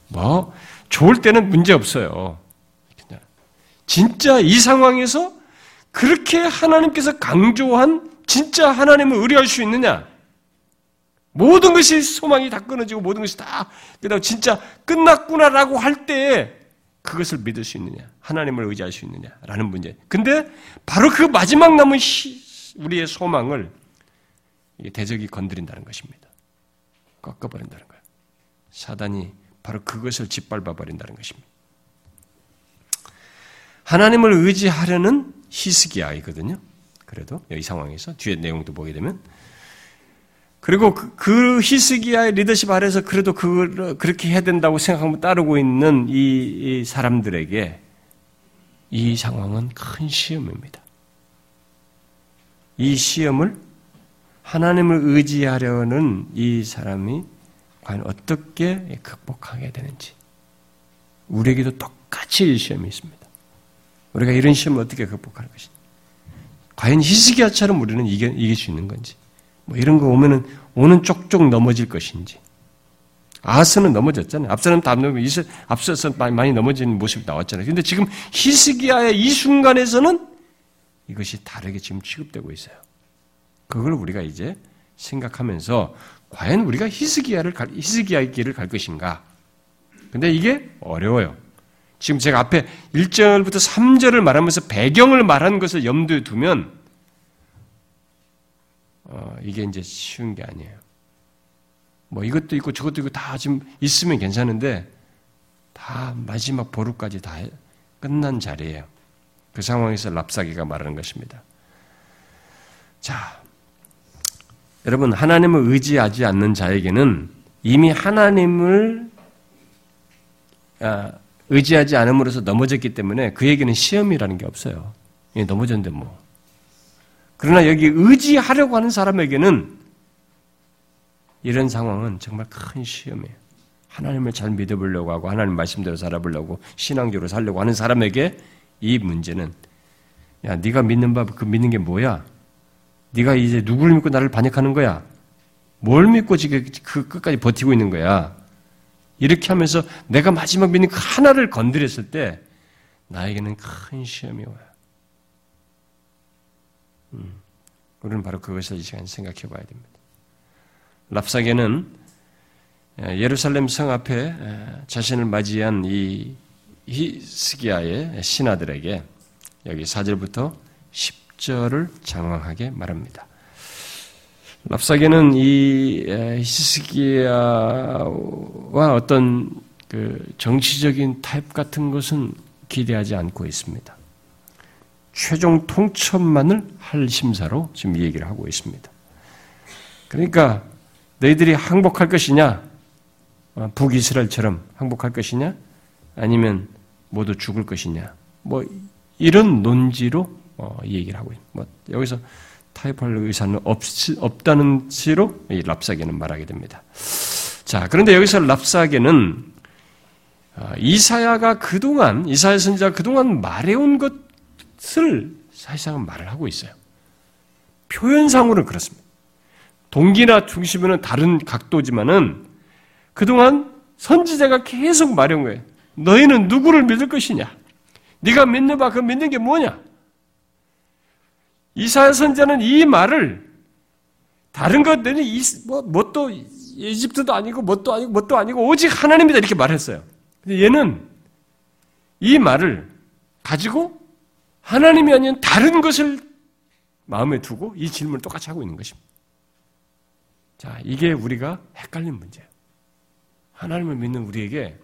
뭐 좋을 때는 문제 없어요. 진짜 이 상황에서 그렇게 하나님께서 강조한 진짜 하나님을 의뢰할 수 있느냐? 모든 것이 소망이 다 끊어지고 모든 것이 다 그다음 진짜 끝났구나라고 할때 그것을 믿을 수 있느냐? 하나님을 의지할 수 있느냐라는 문제. 근데 바로 그 마지막 남은 우리의 소망을 대적이 건드린다는 것입니다. 꺾어버린다는 거예요. 사단이 바로 그것을 짓밟아 버린다는 것입니다. 하나님을 의지하려는 히스기야이거든요. 그래도 이 상황에서 뒤에 내용도 보게 되면 그리고 그, 그 히스기야의 리더십 아래서 그래도 그, 그렇게 해야 된다고 생각하고 따르고 있는 이, 이 사람들에게 이 상황은 큰 시험입니다. 이 시험을 하나님을 의지하려는 이 사람이 과연 어떻게 극복하게 되는지 우리에게도 똑같이 이 시험이 있습니다. 우리가 이런 시험을 어떻게 극복할 것인지 과연 히스기야처럼 우리는 이겨, 이길 수 있는 건지 뭐 이런 거 오면은 오는 쪽쪽 넘어질 것인지 아스는 넘어졌잖아요. 다 넘어, 앞서서 많이 넘어지는 모습이 나왔잖아요. 근데 지금 히스기야의 이 순간에서는 이것이 다르게 지금 취급되고 있어요. 그걸 우리가 이제 생각하면서 과연 우리가 히스기야를 갈, 히스기야의 길을 갈 것인가? 근데 이게 어려워요. 지금 제가 앞에 1절부터 3절을 말하면서 배경을 말하는 것을 염두에 두면 어, 이게 이제 쉬운 게 아니에요. 뭐 이것도 있고 저것도 있고 다 지금 있으면 괜찮은데 다 마지막 보루까지 다 끝난 자리예요. 그 상황에서 랍사기가 말하는 것입니다. 자, 여러분 하나님을 의지하지 않는 자에게는 이미 하나님을 아, 의지하지 않음으로써 넘어졌기 때문에 그에게는 시험이라는 게 없어요. 넘어졌는데 뭐. 그러나 여기 의지하려고 하는 사람에게는 이런 상황은 정말 큰 시험이에요. 하나님을 잘 믿어보려고 하고 하나님 말씀대로 살아보려고 신앙적으로 살려고 하는 사람에게 이 문제는 야 네가 믿는 바 그 믿는 게 뭐야? 네가 이제 누구를 믿고 나를 반역하는 거야? 뭘 믿고 지금 그 끝까지 버티고 있는 거야? 이렇게 하면서 내가 마지막 믿는 그 하나를 건드렸을 때 나에게는 큰 시험이 와요. 음, 우리는 바로 그것을 이 시간 생각해 봐야 됩니다. 랍사게는 예루살렘 성 앞에 자신을 맞이한 이 히스기야의 신하들에게 여기 4절부터 10절을 장황하게 말합니다. 랍사게는 이 히스기야와 어떤 그 정치적인 타입 같은 것은 기대하지 않고 있습니다. 최종 통첩만을 할 심사로 지금 이 얘기를 하고 있습니다. 그러니까 너희들이 항복할 것이냐? 어, 북이스라엘처럼 항복할 것이냐? 아니면 모두 죽을 것이냐? 뭐 이런 논지로 어, 얘기를 하고 있습니다. 뭐 여기서 타협할 의사는 없, 없다는 시로 이 랍사게는 말하게 됩니다. 자, 그런데 여기서 랍사게는 어, 이사야가 그동안 이사야 선지자가 그동안 말해온 것을 사실상 말을 하고 있어요. 표현상으로는 그렇습니다. 동기나 중심은 다른 각도지만은 그동안 선지자가 계속 말해온 거예요. 너희는 누구를 믿을 것이냐? 네가 믿는 바 그 믿는 게 뭐냐? 이사야 선자는 이 말을 다른 것들은 뭐또 이집트도 아니고 뭣도 아니고 뭣도 아니고 오직 하나님이다 이렇게 말했어요. 근데 얘는 이 말을 가지고 하나님이 아닌 다른 것을 마음에 두고 이 질문을 똑같이 하고 있는 것입니다. 자, 이게 우리가 헷갈린 문제예요. 하나님을 믿는 우리에게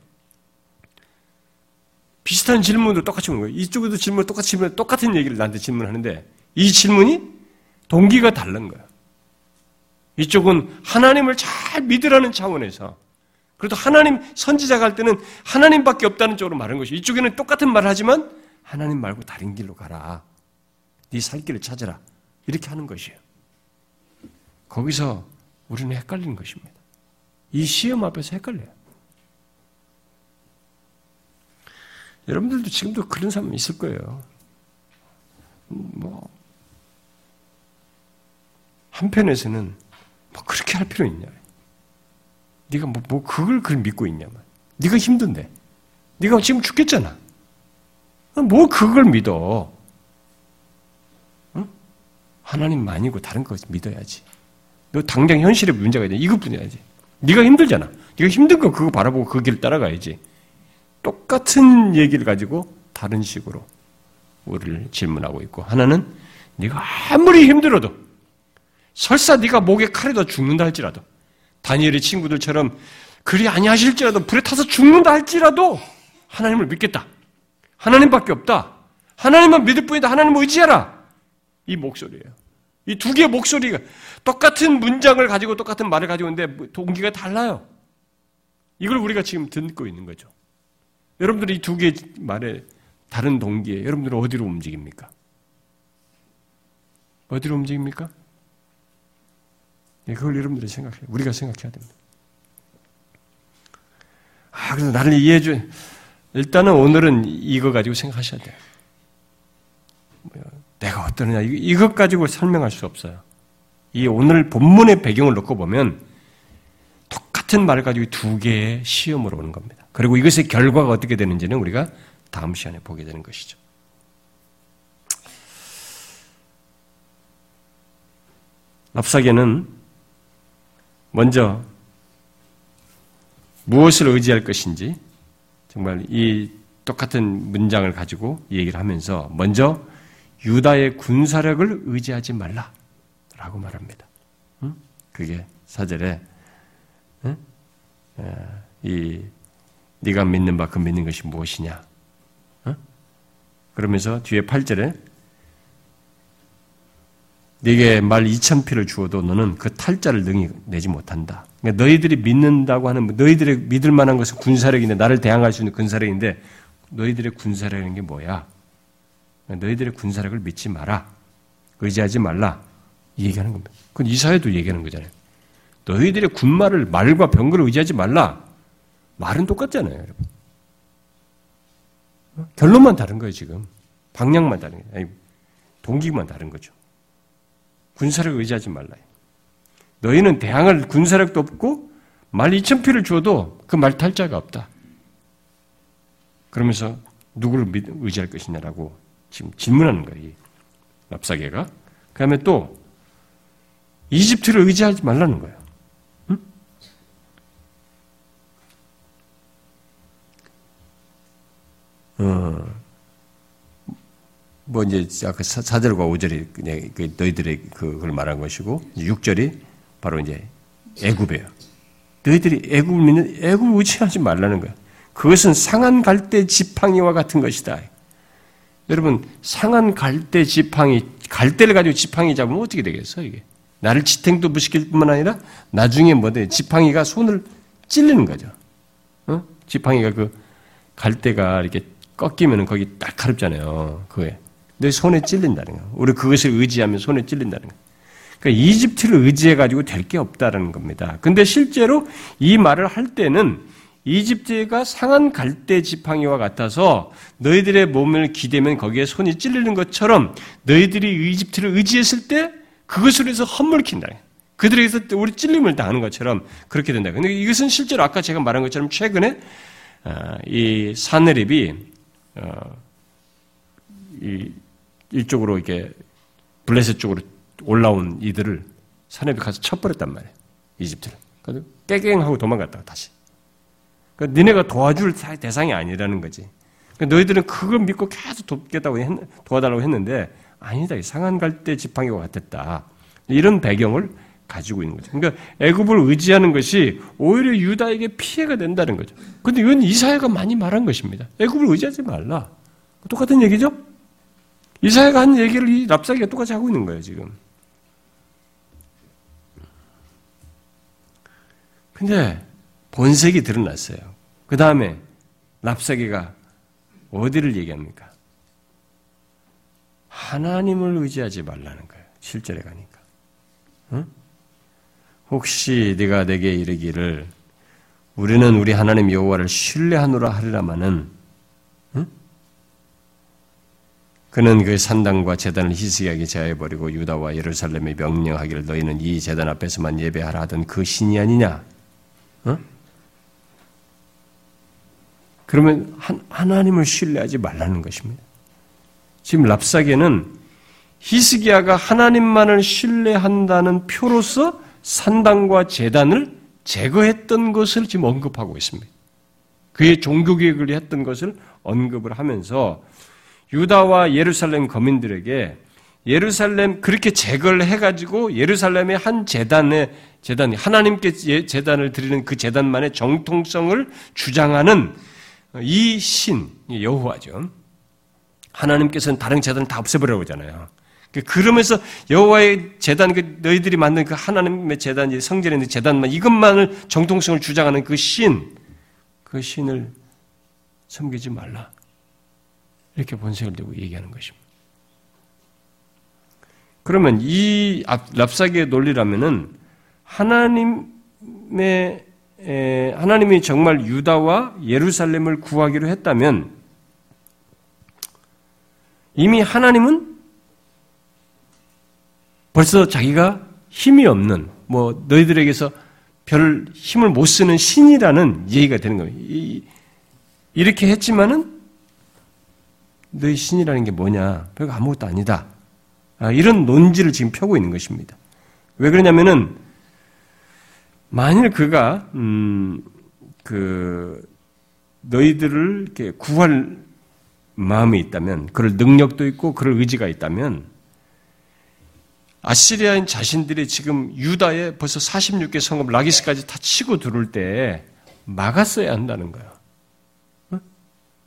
비슷한 질문도 똑같이 오는 거예요. 이쪽에도 질문 똑같이 똑같은 얘기를 나한테 질문하는데 이 질문이 동기가 다른 거예요. 이쪽은 하나님을 잘 믿으라는 차원에서 그래도 하나님 선지자가 할 때는 하나님밖에 없다는 쪽으로 말하는 것이 이쪽에는 똑같은 말을 하지만 하나님 말고 다른 길로 가라. 네 살 길을 찾아라. 이렇게 하는 것이에요. 거기서 우리는 헷갈리는 것입니다. 이 시험 앞에서 헷갈려요. 여러분들도 지금도 그런 사람 있을 거예요. 뭐, 한편에서는 뭐 그렇게 할 필요 있냐. 네가 뭐, 뭐 그걸 그걸 믿고 있냐만. 네가 힘든데. 네가 지금 죽겠잖아. 뭐 그걸 믿어. 응? 하나님만이고 다른 거 믿어야지. 너 당장 현실에 문제가 있냐. 이것뿐이야지. 네가 힘들잖아. 네가 힘든 거 그거 바라보고 그 길을 따라가야지. 똑같은 얘기를 가지고 다른 식으로 우리를 질문하고 있고 하나는 네가 아무리 힘들어도 설사 네가 목에 칼이 더 죽는다 할지라도 다니엘의 친구들처럼 그리 아니하실지라도 불에 타서 죽는다 할지라도 하나님을 믿겠다. 하나님밖에 없다. 하나님만 믿을 뿐이다. 하나님 의지하라. 이 목소리예요. 이 두 개의 목소리가 똑같은 문장을 가지고 똑같은 말을 가지고 있는데 동기가 달라요. 이걸 우리가 지금 듣고 있는 거죠. 여러분들이 이 두 개의 말에 다른 동기에 여러분들은 어디로 움직입니까? 어디로 움직입니까? 네, 그걸 여러분들이 생각해요. 우리가 생각해야 됩니다. 아, 그래서 나를 이해해줘. 일단은 오늘은 이거 가지고 생각하셔야 돼요. 내가 어떠느냐. 이것 가지고 설명할 수 없어요. 이 오늘 본문의 배경을 놓고 보면 똑같은 말을 가지고 두 개의 시험으로 오는 겁니다. 그리고 이것의 결과가 어떻게 되는지는 우리가 다음 시간에 보게 되는 것이죠. 랍사게는 먼저 무엇을 의지할 것인지 정말 이 똑같은 문장을 가지고 얘기를 하면서 먼저 유다의 군사력을 의지하지 말라라고 말합니다. 그게 사절에 이 네가 믿는 바 그 믿는 것이 무엇이냐? 그러면서 뒤에 8절에 네게 말 2천 피를 주어도 너는 그 탈자를 능히 내지 못한다. 그러니까 너희들이 믿는다고 하는 너희들의 믿을 만한 것은 군사력인데 나를 대항할 수 있는 군사력인데 너희들의 군사력인 게 뭐야? 너희들의 군사력을 믿지 마라. 의지하지 말라. 이 얘기하는 겁니다. 그건 이사회도 얘기하는 거잖아요. 너희들의 군말을 말과 병거를 의지하지 말라. 말은 똑같잖아요, 여러분. 결론만 다른 거예요, 지금. 방향만 다른 거예요. 아니, 동기만 다른 거죠. 군사력 의지하지 말라. 너희는 대항할 군사력도 없고 말 2천 피를 줘도 그 말 탈자가 없다. 그러면서 누구를 의지할 것이냐라고 지금 질문하는 거예요. 이 랍사계가. 그 다음에 또 이집트를 의지하지 말라는 거예요. 응? 어, 뭐 이제 아까 4절과 5절이 그 너희들의 그걸 말한 것이고 6절이 바로 이제 애굽이에요. 너희들이 애굽을 믿는 애굽을 의지하지 말라는 거예요. 그것은 상한 갈대 지팡이와 같은 것이다. 여러분 상한 갈대 지팡이 갈대를 가지고 지팡이 잡으면 어떻게 되겠어 이게? 나를 지탱도 무시킬 뿐만 아니라 나중에 뭐돼 지팡이가 손을 찔리는 거죠. 어? 지팡이가 그 갈대가 이렇게 꺾이면 거기 딱 가렵잖아요. 그게. 내 손에 찔린다는 거. 우리 그것을 의지하면 손에 찔린다는 거. 그러니까 이집트를 의지해가지고 될 게 없다라는 겁니다. 근데 실제로 이 말을 할 때는 이집트가 상한 갈대 지팡이와 같아서 너희들의 몸을 기대면 거기에 손이 찔리는 것처럼 너희들이 이집트를 의지했을 때 그것으로 해서 헛물킨다. 그들에게서 우리 찔림을 당하는 것처럼 그렇게 된다. 근데 이것은 실제로 아까 제가 말한 것처럼 최근에 어, 이 사내립이 어, 이쪽으로 이렇게 블레셋 쪽으로 올라온 이들을 사내립이 가서 쳐버렸단 말이에요. 이집트를. 그래서 깨갱하고 도망갔다가 다시. 그러니까 니네가 도와줄 대상이 아니라는 거지. 그러니까 너희들은 그걸 믿고 계속 돕겠다고 했, 도와달라고 했는데 아니다. 상한 갈대 지팡이와 같았다. 이런 배경을 가지고 있는 거죠. 그러니까 애굽을 의지하는 것이 오히려 유다에게 피해가 된다는 거죠. 근데 이건 이사야가 많이 말한 것입니다. 애굽을 의지하지 말라. 똑같은 얘기죠? 이사야가 한 얘기를 이 랍사기가 똑같이 하고 있는 거예요, 지금. 근데 본색이 드러났어요. 그 다음에 랍사기가 어디를 얘기합니까? 하나님을 의지하지 말라는 거예요. 실절에 가니까. 응? 혹시 네가 내게 이르기를 우리는 우리 하나님 여호와를 신뢰하노라 하리라마는 응? 그는 그 산당과 재단을 희스하게 제하여버리고 유다와 예루살렘에 명령하기를 너희는 이 재단 앞에서만 예배하라 하던 그 신이 아니냐? 응? 그러면 하나님을 신뢰하지 말라는 것입니다. 지금 랍사계는 히스기야가 하나님만을 신뢰한다는 표로서 산당과 재단을 제거했던 것을 지금 언급하고 있습니다. 그의 종교개혁을 했던 것을 언급을 하면서 유다와 예루살렘 거민들에게 예루살렘 그렇게 제거를 해가지고 예루살렘의 한 재단의 재단 하나님께 재단을 드리는 그 재단만의 정통성을 주장하는 이 신 여호와죠. 하나님께서는 다른 재단을 다 없애버리라고 하잖아요. 그 그러면서 여호와의 재단, 그 너희들이 만든 그 하나님의 재단, 성전에 있는 재단만 이것만을 정통성을 주장하는 그 신, 그 신을 섬기지 말라. 이렇게 본색을 들고 얘기하는 것입니다. 그러면 이 랍사기의 논리라면은 하나님의 하나님이 정말 유다와 예루살렘을 구하기로 했다면 이미 하나님은 벌써 자기가 힘이 없는 뭐 너희들에게서 별 힘을 못 쓰는 신이라는 얘기가 되는 거예요. 이렇게 했지만은 너희 신이라는 게 뭐냐? 별거 아무것도 아니다. 아, 이런 논지를 지금 펴고 있는 것입니다. 왜 그러냐면은 만일 그가 음, 그 너희들을 이렇게 구할 마음이 있다면, 그럴 능력도 있고 그럴 의지가 있다면 아시리아인 자신들이 지금 유다에 벌써 46개 성읍 라기스까지 다 치고 들어올 때 막았어야 한다는 거예요.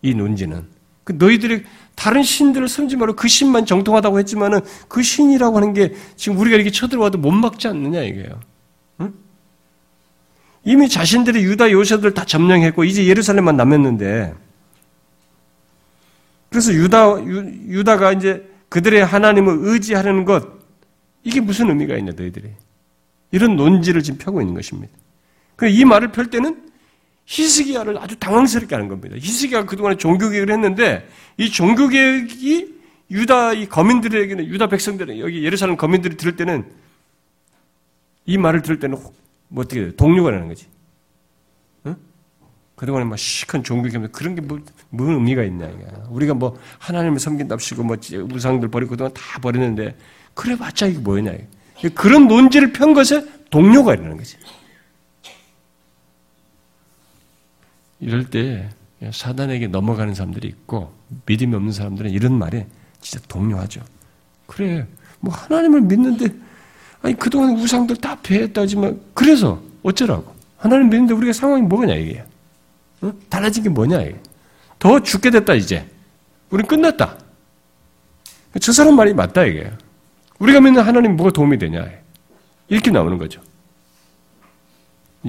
이 논지는. 그 너희들이 다른 신들을 섬지 말고 그 신만 정통하다고 했지만은 그 신이라고 하는 게 지금 우리가 이렇게 쳐들어와도 못 막지 않느냐 이게요. 응? 이미 자신들이 유다 요새들 다 점령했고 이제 예루살렘만 남았는데 그래서 유다 유, 다가 이제 그들의 하나님을 의지하려는 것 이게 무슨 의미가 있냐 너희들이 이런 논지를 지금 펴고 있는 것입니다. 이 말을 펼 때는 히스기야를 아주 당황스럽게 하는 겁니다. 히스기야가 그동안에 종교개혁을 했는데 이 종교개혁이 유다 이 거민들에게는 유다 백성들은 여기 예루살렘 거민들이 들을 때는 이 말을 들을 때는 뭐 어떻게 돼요? 동료가 되는 거지. 응? 그동안에 막 시큰 종교개혁 그런 게 뭐, 의미가 있냐 이게. 우리가 뭐 하나님을 섬긴답시고 뭐 우상들 버리고 그동안 다 버렸는데 그래 봤자 이게 뭐냐 이게. 그런 논지를 편 것에 동료가 되는 거지. 이럴 때 사단에게 넘어가는 사람들이 있고 믿음이 없는 사람들은 이런 말에 진짜 동요하죠. 그래, 뭐 하나님을 믿는데 아니 그동안 우상들 다 배했다지만 그래서 어쩌라고? 하나님 믿는데 우리가 상황이 뭐냐 이게? 어? 달라진 게 뭐냐 이게? 더 죽게 됐다 이제. 우린 끝났다. 저 사람 말이 맞다 이게. 우리가 믿는 하나님 뭐가 도움이 되냐? 이렇게 나오는 거죠.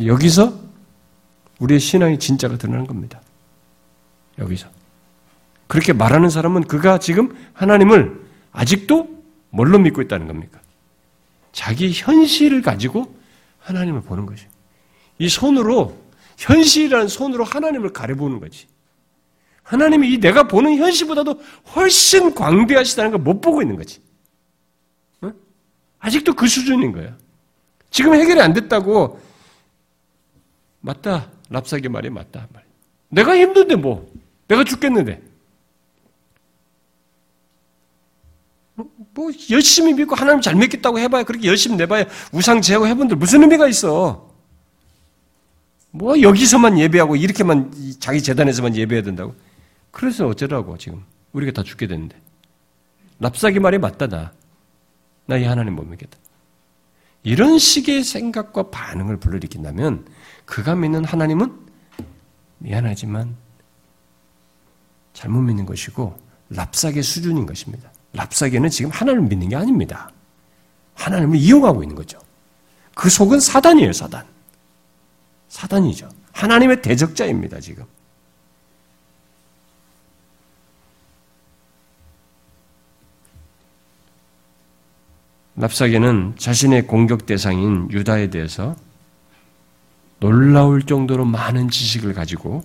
여기서 우리의 신앙이 진짜가 드러나는 겁니다. 여기서. 그렇게 말하는 사람은 그가 지금 하나님을 아직도 뭘로 믿고 있다는 겁니까? 자기 현실을 가지고 하나님을 보는 거죠. 이 손으로, 현실이라는 손으로 하나님을 가려보는 거지. 하나님이 이 내가 보는 현실보다도 훨씬 광대하시다는 걸 못 보고 있는 거지. 어? 아직도 그 수준인 거예요. 지금 해결이 안 됐다고, 맞다. 랍사기 말이 맞다. 말. 내가 힘든데 뭐. 내가 죽겠는데. 뭐, 뭐 열심히 믿고 하나님 잘 믿겠다고 해봐야 그렇게 열심히 내봐야 우상 제하고 해본들 무슨 의미가 있어? 뭐 여기서만 예배하고 이렇게만 자기 재단에서만 예배해야 된다고? 그래서 어쩌라고 지금 우리가 다 죽게 되는데 랍사기 말이 맞다 나. 나 이 하나님 못 믿겠다. 이런 식의 생각과 반응을 불러일으킨다면 그가 믿는 하나님은 미안하지만 잘못 믿는 것이고 랍사계 수준인 것입니다. 랍사계는 지금 하나님을 믿는 게 아닙니다. 하나님을 이용하고 있는 거죠. 그 속은 사단이에요, 사단. 사단이죠. 하나님의 대적자입니다, 지금. 납사계는 자신의 공격 대상인 유다에 대해서 놀라울 정도로 많은 지식을 가지고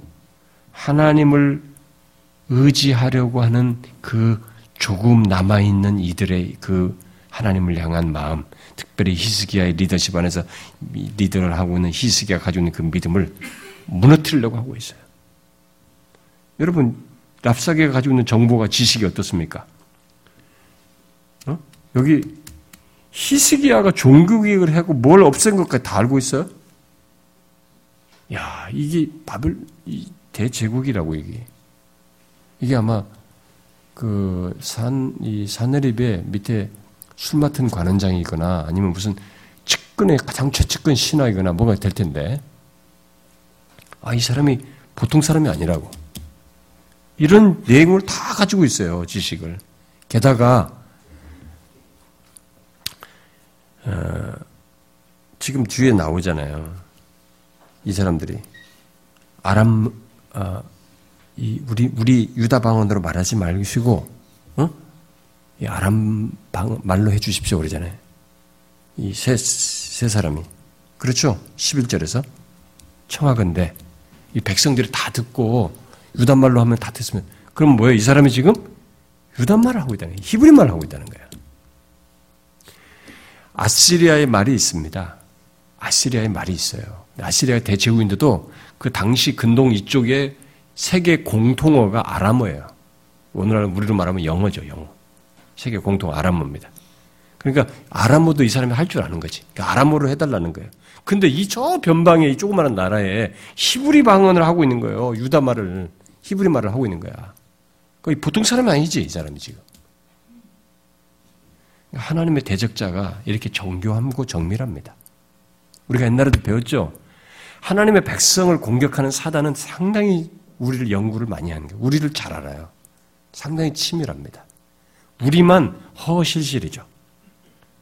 하나님을 의지하려고 하는 그 조금 남아있는 이들의 그 하나님을 향한 마음, 특별히 히스기야의 리더십 안에서 리더를 하고 있는 히스기야가 가지고 있는 그 믿음을 무너뜨리려고 하고 있어요. 여러분, 랍사계가 가지고 있는 정보가 지식이 어떻습니까? 어? 여기 히스기야가 종교개혁을 하고 뭘 없앤 것까지 다 알고 있어요? 야, 이게 바벨 대제국이라고 이게. 이게 아마 그 산 이 사내립의 밑에 술 맡은 관원장이거나 아니면 무슨 측근의 가장 최측근 신하이거나 뭐가 될 텐데. 아, 이 사람이 보통 사람이 아니라고. 이런 내용을 다 가지고 있어요, 지식을. 게다가, 어, 지금 뒤에 나오잖아요. 이 사람들이 아람 어, 이 우리 우리 유다 방언으로 말하지 말시고 어? 이 아람 방 말로 해 주십시오 그러잖아요. 이 세 세 사람이 그렇죠? 11절에서 청하건대 이 백성들이 다 듣고 유다 말로 하면 다 됐으면 그럼 뭐예요? 이 사람이 지금 유다 말을 하고 있다는 거예요. 히브리 말을 하고 있다는 거예요. 아시리아의 말이 있습니다. 아시리아의 말이 있어요. 아시리아 대제국인데도 그 당시 근동 이쪽에 세계 공통어가 아람어예요. 오늘날 우리로 말하면 영어죠, 영어. 세계 공통 아람어입니다. 그러니까 아람어도 이 사람이 할 줄 아는 거지. 그러니까 아람어로 해달라는 거예요. 근데 이 저 변방에 이 조그마한 나라에 히브리 방언을 하고 있는 거예요. 유다 말을 히브리 말을 하고 있는 거야. 거의 보통 사람이 아니지 이 사람이 지금. 하나님의 대적자가 이렇게 정교하고 정밀합니다. 우리가 옛날에도 배웠죠. 하나님의 백성을 공격하는 사단은 상당히 우리를 연구를 많이 하는 거예요. 우리를 잘 알아요. 상당히 치밀합니다. 우리만 허실실이죠.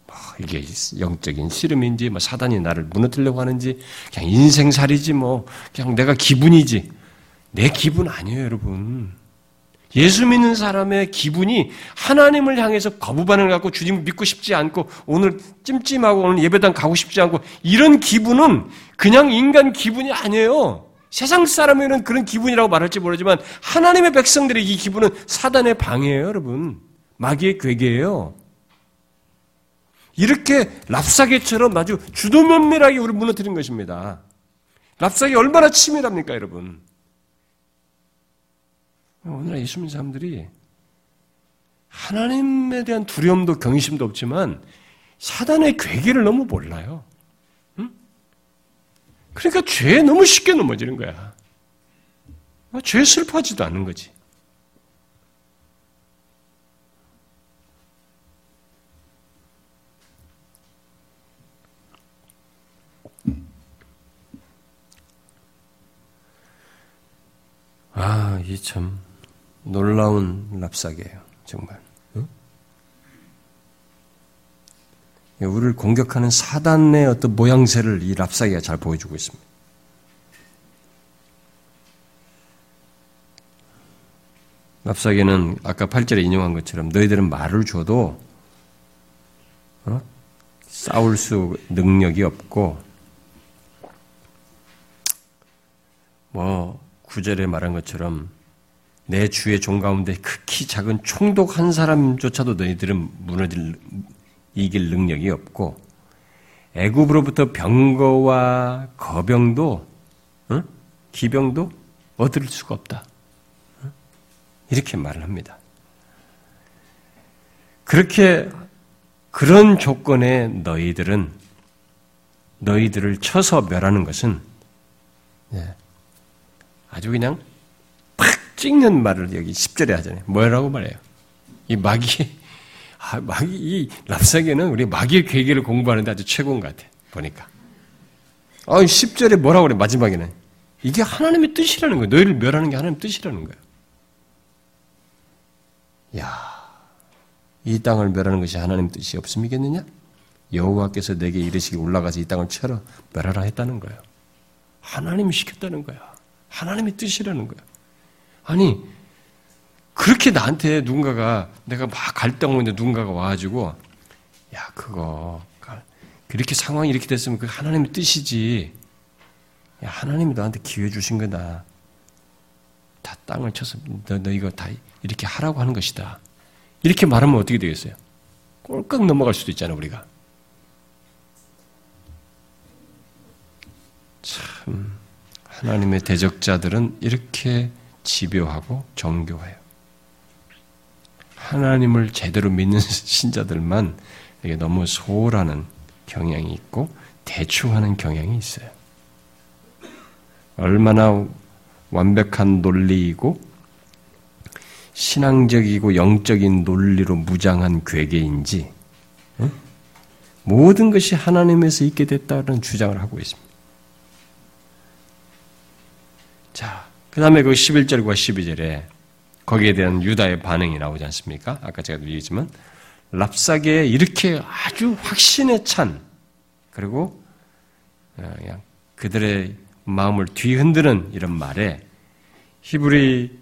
뭐 이게 영적인 씨름인지, 뭐 사단이 나를 무너뜨리려고 하는지, 그냥 인생살이지, 뭐, 그냥 내가 기분이지. 내 기분 아니에요, 여러분. 예수 믿는 사람의 기분이 하나님을 향해서 거부 반응을 갖고 주님 믿고 싶지 않고 오늘 찜찜하고 오늘 예배당 가고 싶지 않고 이런 기분은 그냥 인간 기분이 아니에요. 세상 사람에는 그런 기분이라고 말할지 모르지만 하나님의 백성들의 이 기분은 사단의 방해예요, 여러분. 마귀의 괴계예요. 이렇게 랍사계처럼 아주 주도면밀하게 우리 무너뜨린 것입니다. 랍사계 얼마나 치밀합니까, 여러분? 오늘날 예수 믿는 사람들이 하나님에 대한 두려움도 경심도 없지만 사단의 괴계를 너무 몰라요. 응? 그러니까 죄에 너무 쉽게 넘어지는 거야. 죄 슬퍼하지도 않는 거지. 아, 이 참. 놀라운 납사계예요. 정말. 우리를 공격하는 사단의 어떤 모양새를 이 랍사기가 잘 보여주고 있습니다. 랍사기는 아까 8절에 인용한 것처럼 너희들은 말을 줘도 어? 싸울 수 능력이 없고 뭐 구절에 말한 것처럼 내 주의 종 가운데 극히 작은 총독 한 사람조차도 너희들은 무너질 이길 능력이 없고 애굽으로부터 병거와 거병도 응? 기병도 얻을 수가 없다. 이렇게 말을 합니다. 그렇게 그런 조건에 너희들은 너희들을 쳐서 멸하는 것은 예, 아주 그냥 찍는 말을 여기 10절에 하잖아요. 뭐라고 말해요? 이 마귀, 아, 마귀, 이 랍사계는 우리 마귀의 괴계를 공부하는데 아주 최고인 것 같아. 보니까. 아, 10절에 뭐라고 그래, 마지막에는. 이게 하나님의 뜻이라는 거예요. 너희를 멸하는 게 하나님의 뜻이라는 거예요. 야, 이 땅을 멸하는 것이 하나님의 뜻이 없음이겠느냐? 여호와께서 내게 이르시기 올라가서 이 땅을 쳐러 멸하라 했다는 거예요. 하나님이 시켰다는 거야. 하나님의 뜻이라는 거야. 아니, 그렇게 나한테 누군가가, 내가 막 갈등하는데 누군가가 와가지고, 야, 그거, 그렇게 상황이 이렇게 됐으면 그 하나님의 뜻이지. 야, 하나님이 너한테 기회 주신 거다. 다 땅을 쳐서 너, 너 이거 다 이렇게 하라고 하는 것이다. 이렇게 말하면 어떻게 되겠어요? 꼴깍 넘어갈 수도 있잖아요, 우리가. 참, 하나님의 대적자들은 이렇게 집요하고 정교해요. 하나님을 제대로 믿는 신자들만 이게 너무 소홀하는 경향이 있고 대충하는 경향이 있어요. 얼마나 완벽한 논리이고 신앙적이고 영적인 논리로 무장한 괴계인지 모든 것이 하나님에서 있게 됐다는 주장을 하고 있습니다. 자, 그 다음에 그 11절과 12절에 거기에 대한 유다의 반응이 나오지 않습니까? 아까 제가 얘기했지만 랍사계에 이렇게 아주 확신에 찬 그리고 어, 그냥 그들의 마음을 뒤흔드는 이런 말에 히브리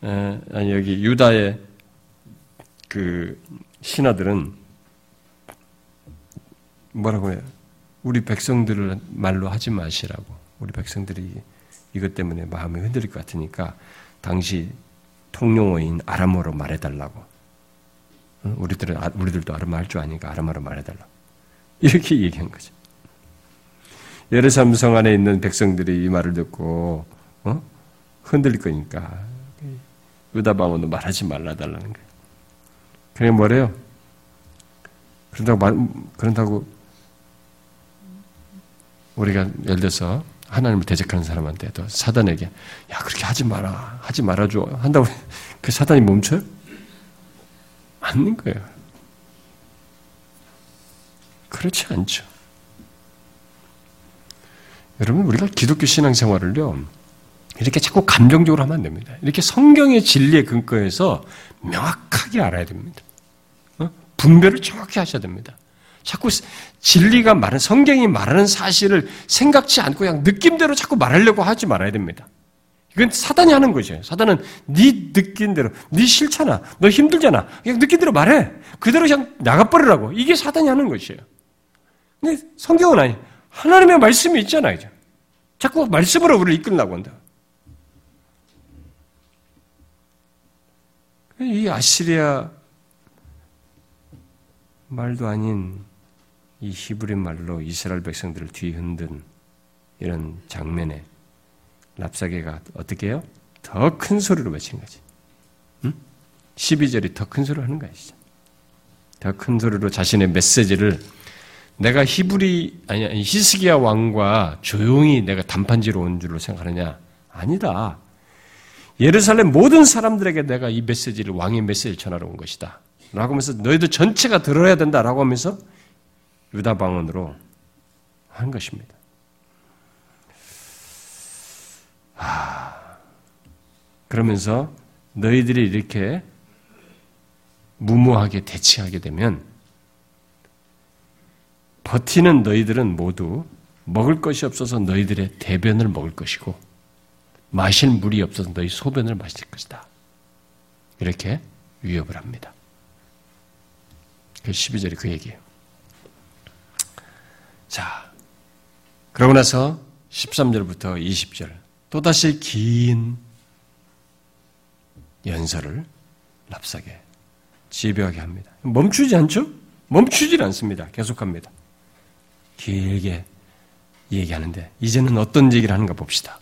어, 아니 여기 유다의 그 신하들은 뭐라고 해요? 우리 백성들을 말로 하지 마시라고 우리 백성들이 이것 때문에 마음이 흔들릴 것 같으니까 당시 통용어인 아람어로 말해달라고. 우리들은 아, 우리들도 아람어 할 줄 아니까 아람어로 말해달라고. 이렇게 얘기한 거죠. 예루살렘 성 안에 있는 백성들이 이 말을 듣고 어? 흔들릴 거니까 유다 방언도 말하지 말라 달라는 거예요. 그게 뭐래요? 그런다고, 그런다고 우리가 예를 들어서 하나님을 대적하는 사람한테도 사단에게 야 그렇게 하지 마라 하지 말아줘 한다고 그 사단이 멈춰요? 맞는 거예요. 그렇지 않죠. 여러분 우리가 기독교 신앙생활을요 이렇게 자꾸 감정적으로 하면 안 됩니다. 이렇게 성경의 진리의 근거에서 명확하게 알아야 됩니다. 어? 분별을 정확히 하셔야 됩니다. 자꾸 진리가 말하는 성경이 말하는 사실을 생각지 않고 그냥 느낌대로 자꾸 말하려고 하지 말아야 됩니다. 이건 사단이 하는 것이에요. 사단은 네 느낀 대로, 네 싫잖아, 너 힘들잖아, 그냥 느낀 대로 말해. 그대로 그냥 나가버리라고. 이게 사단이 하는 것이에요. 근데 성경은 아니. 하나님의 말씀이 있잖아요. 자꾸 말씀으로 우리를 이끌라고 한다. 이 아시리아 말도 아닌 이 히브리 말로 이스라엘 백성들을 뒤흔든 이런 장면에 랍사게가 어떻게 해요? 더 큰 소리로 외친 거지. 응? 12절이 더 큰 소리로 하는 거야, 진짜. 더 큰 소리로 자신의 메시지를 내가 히브리, 아니, 히스기야 왕과 조용히 내가 단판지로 온 줄로 생각하느냐? 아니다. 예루살렘 모든 사람들에게 내가 이 메시지를 왕의 메시지를 전하러 온 것이다. 라고 하면서 너희들 전체가 들어야 된다라고 하면서 유다 방언으로 한 것입니다. 아, 그러면서 너희들이 이렇게 무모하게 대치하게 되면 버티는 너희들은 모두 먹을 것이 없어서 너희들의 대변을 먹을 것이고 마실 물이 없어서 너희 소변을 마실 것이다. 이렇게 위협을 합니다. 그 12절이 그 얘기예요. 자, 그러고 나서 13절부터 20절, 또다시 긴 연설을 납사게, 지배하게 합니다. 멈추지 않죠? 멈추질 않습니다. 계속합니다. 길게 얘기하는데, 이제는 어떤 얘기를 하는가 봅시다.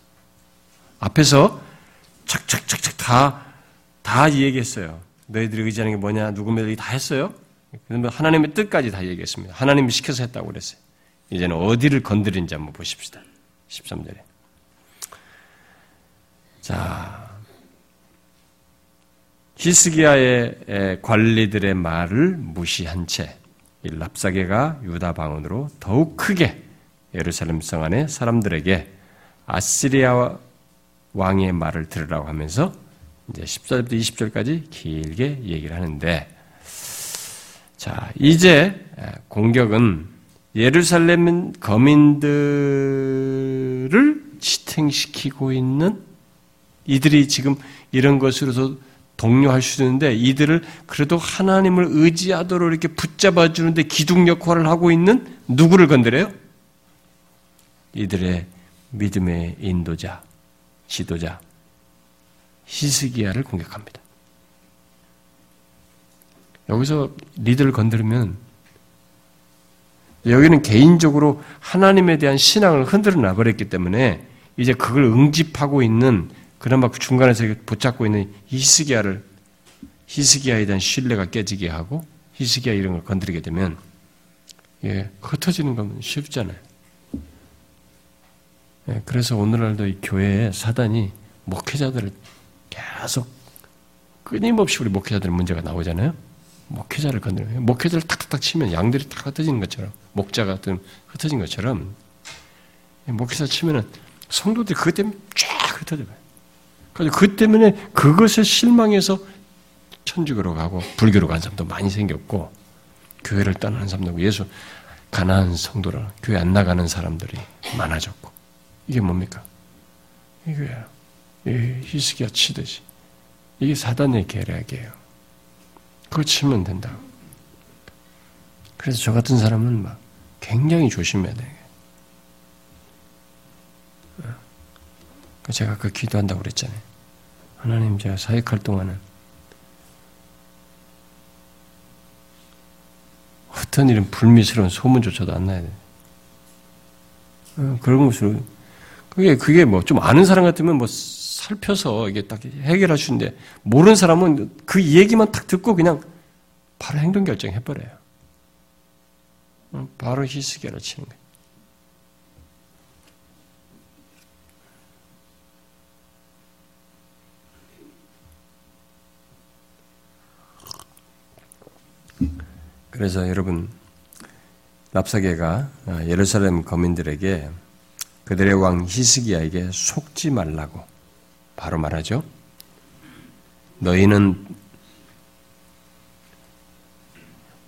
앞에서 착착착착 다, 다 얘기했어요. 너희들이 의지하는 게 뭐냐, 누구며 다 했어요. 그러면 하나님의 뜻까지 다 얘기했습니다. 하나님이 시켜서 했다고 그랬어요. 이제는 어디를 건드린지 한번 보십시다. 13절에. 자, 히스기야의 관리들의 말을 무시한 채 랍사게가 유다 방언으로 더욱 크게 예루살렘 성 안에 사람들에게 아시리아 왕의 말을 들으라고 하면서 이제 14절부터 20절까지 길게 얘기를 하는데 자, 이제 공격은 예루살렘 거민들을 지탱시키고 있는 이들이 지금 이런 것으로서 동료할 수 있는데 이들을 그래도 하나님을 의지하도록 이렇게 붙잡아 주는데 기둥 역할을 하고 있는 누구를 건드려요? 이들의 믿음의 인도자, 지도자 히스기야를 공격합니다. 여기서 리더를 건드리면 여기는 개인적으로 하나님에 대한 신앙을 흔들어 놔버렸기 때문에 이제 그걸 응집하고 있는 그나마 그 중간에서 붙잡고 있는 히스기야를 히스기야에 대한 신뢰가 깨지게 하고 히스기야 이런 걸 건드리게 되면 예, 흩어지는 건 쉽잖아요. 예, 그래서 오늘날도 이 교회에 사단이 목회자들을 계속 끊임없이 우리 목회자들 문제가 나오잖아요. 목회자를 건드려요. 목회자를 탁탁탁 치면 양들이 탁 흩어지는 것처럼 목자 같은 흩어진 것처럼 목회자 치면은 성도들이 그것 때문에 쫙 흩어져요. 그래서 그 때문에 그것에 실망해서 천주교로 가고 불교로 간 사람도 많이 생겼고 교회를 떠나는 사람도 예수 가난한 성도를 교회 안 나가는 사람들이 많아졌고 이게 뭡니까? 이거예요. 히스기야 치듯이 이게 사단의 계략이에요. 그거 치면 된다. 그래서 저 같은 사람은 막 굉장히 조심해야 돼. 어. 제가 그 기도한다고 그랬잖아요. 하나님 제가 사역할 동안은 어떤 이런 불미스러운 소문조차도 안 나야 돼. 어, 그런 것으로 그게 그게 뭐 좀 아는 사람 같으면 뭐 살펴서 이게 딱 해결할 수 있는데 모르는 사람은 그 얘기만 딱 듣고 그냥 바로 행동 결정 해 버려요. 바로 히스기야를 치는 거예요. 그래서 여러분 랍사계가 예루살렘 거민들에게 그들의 왕 히스기야에게 속지 말라고 바로 말하죠. 너희는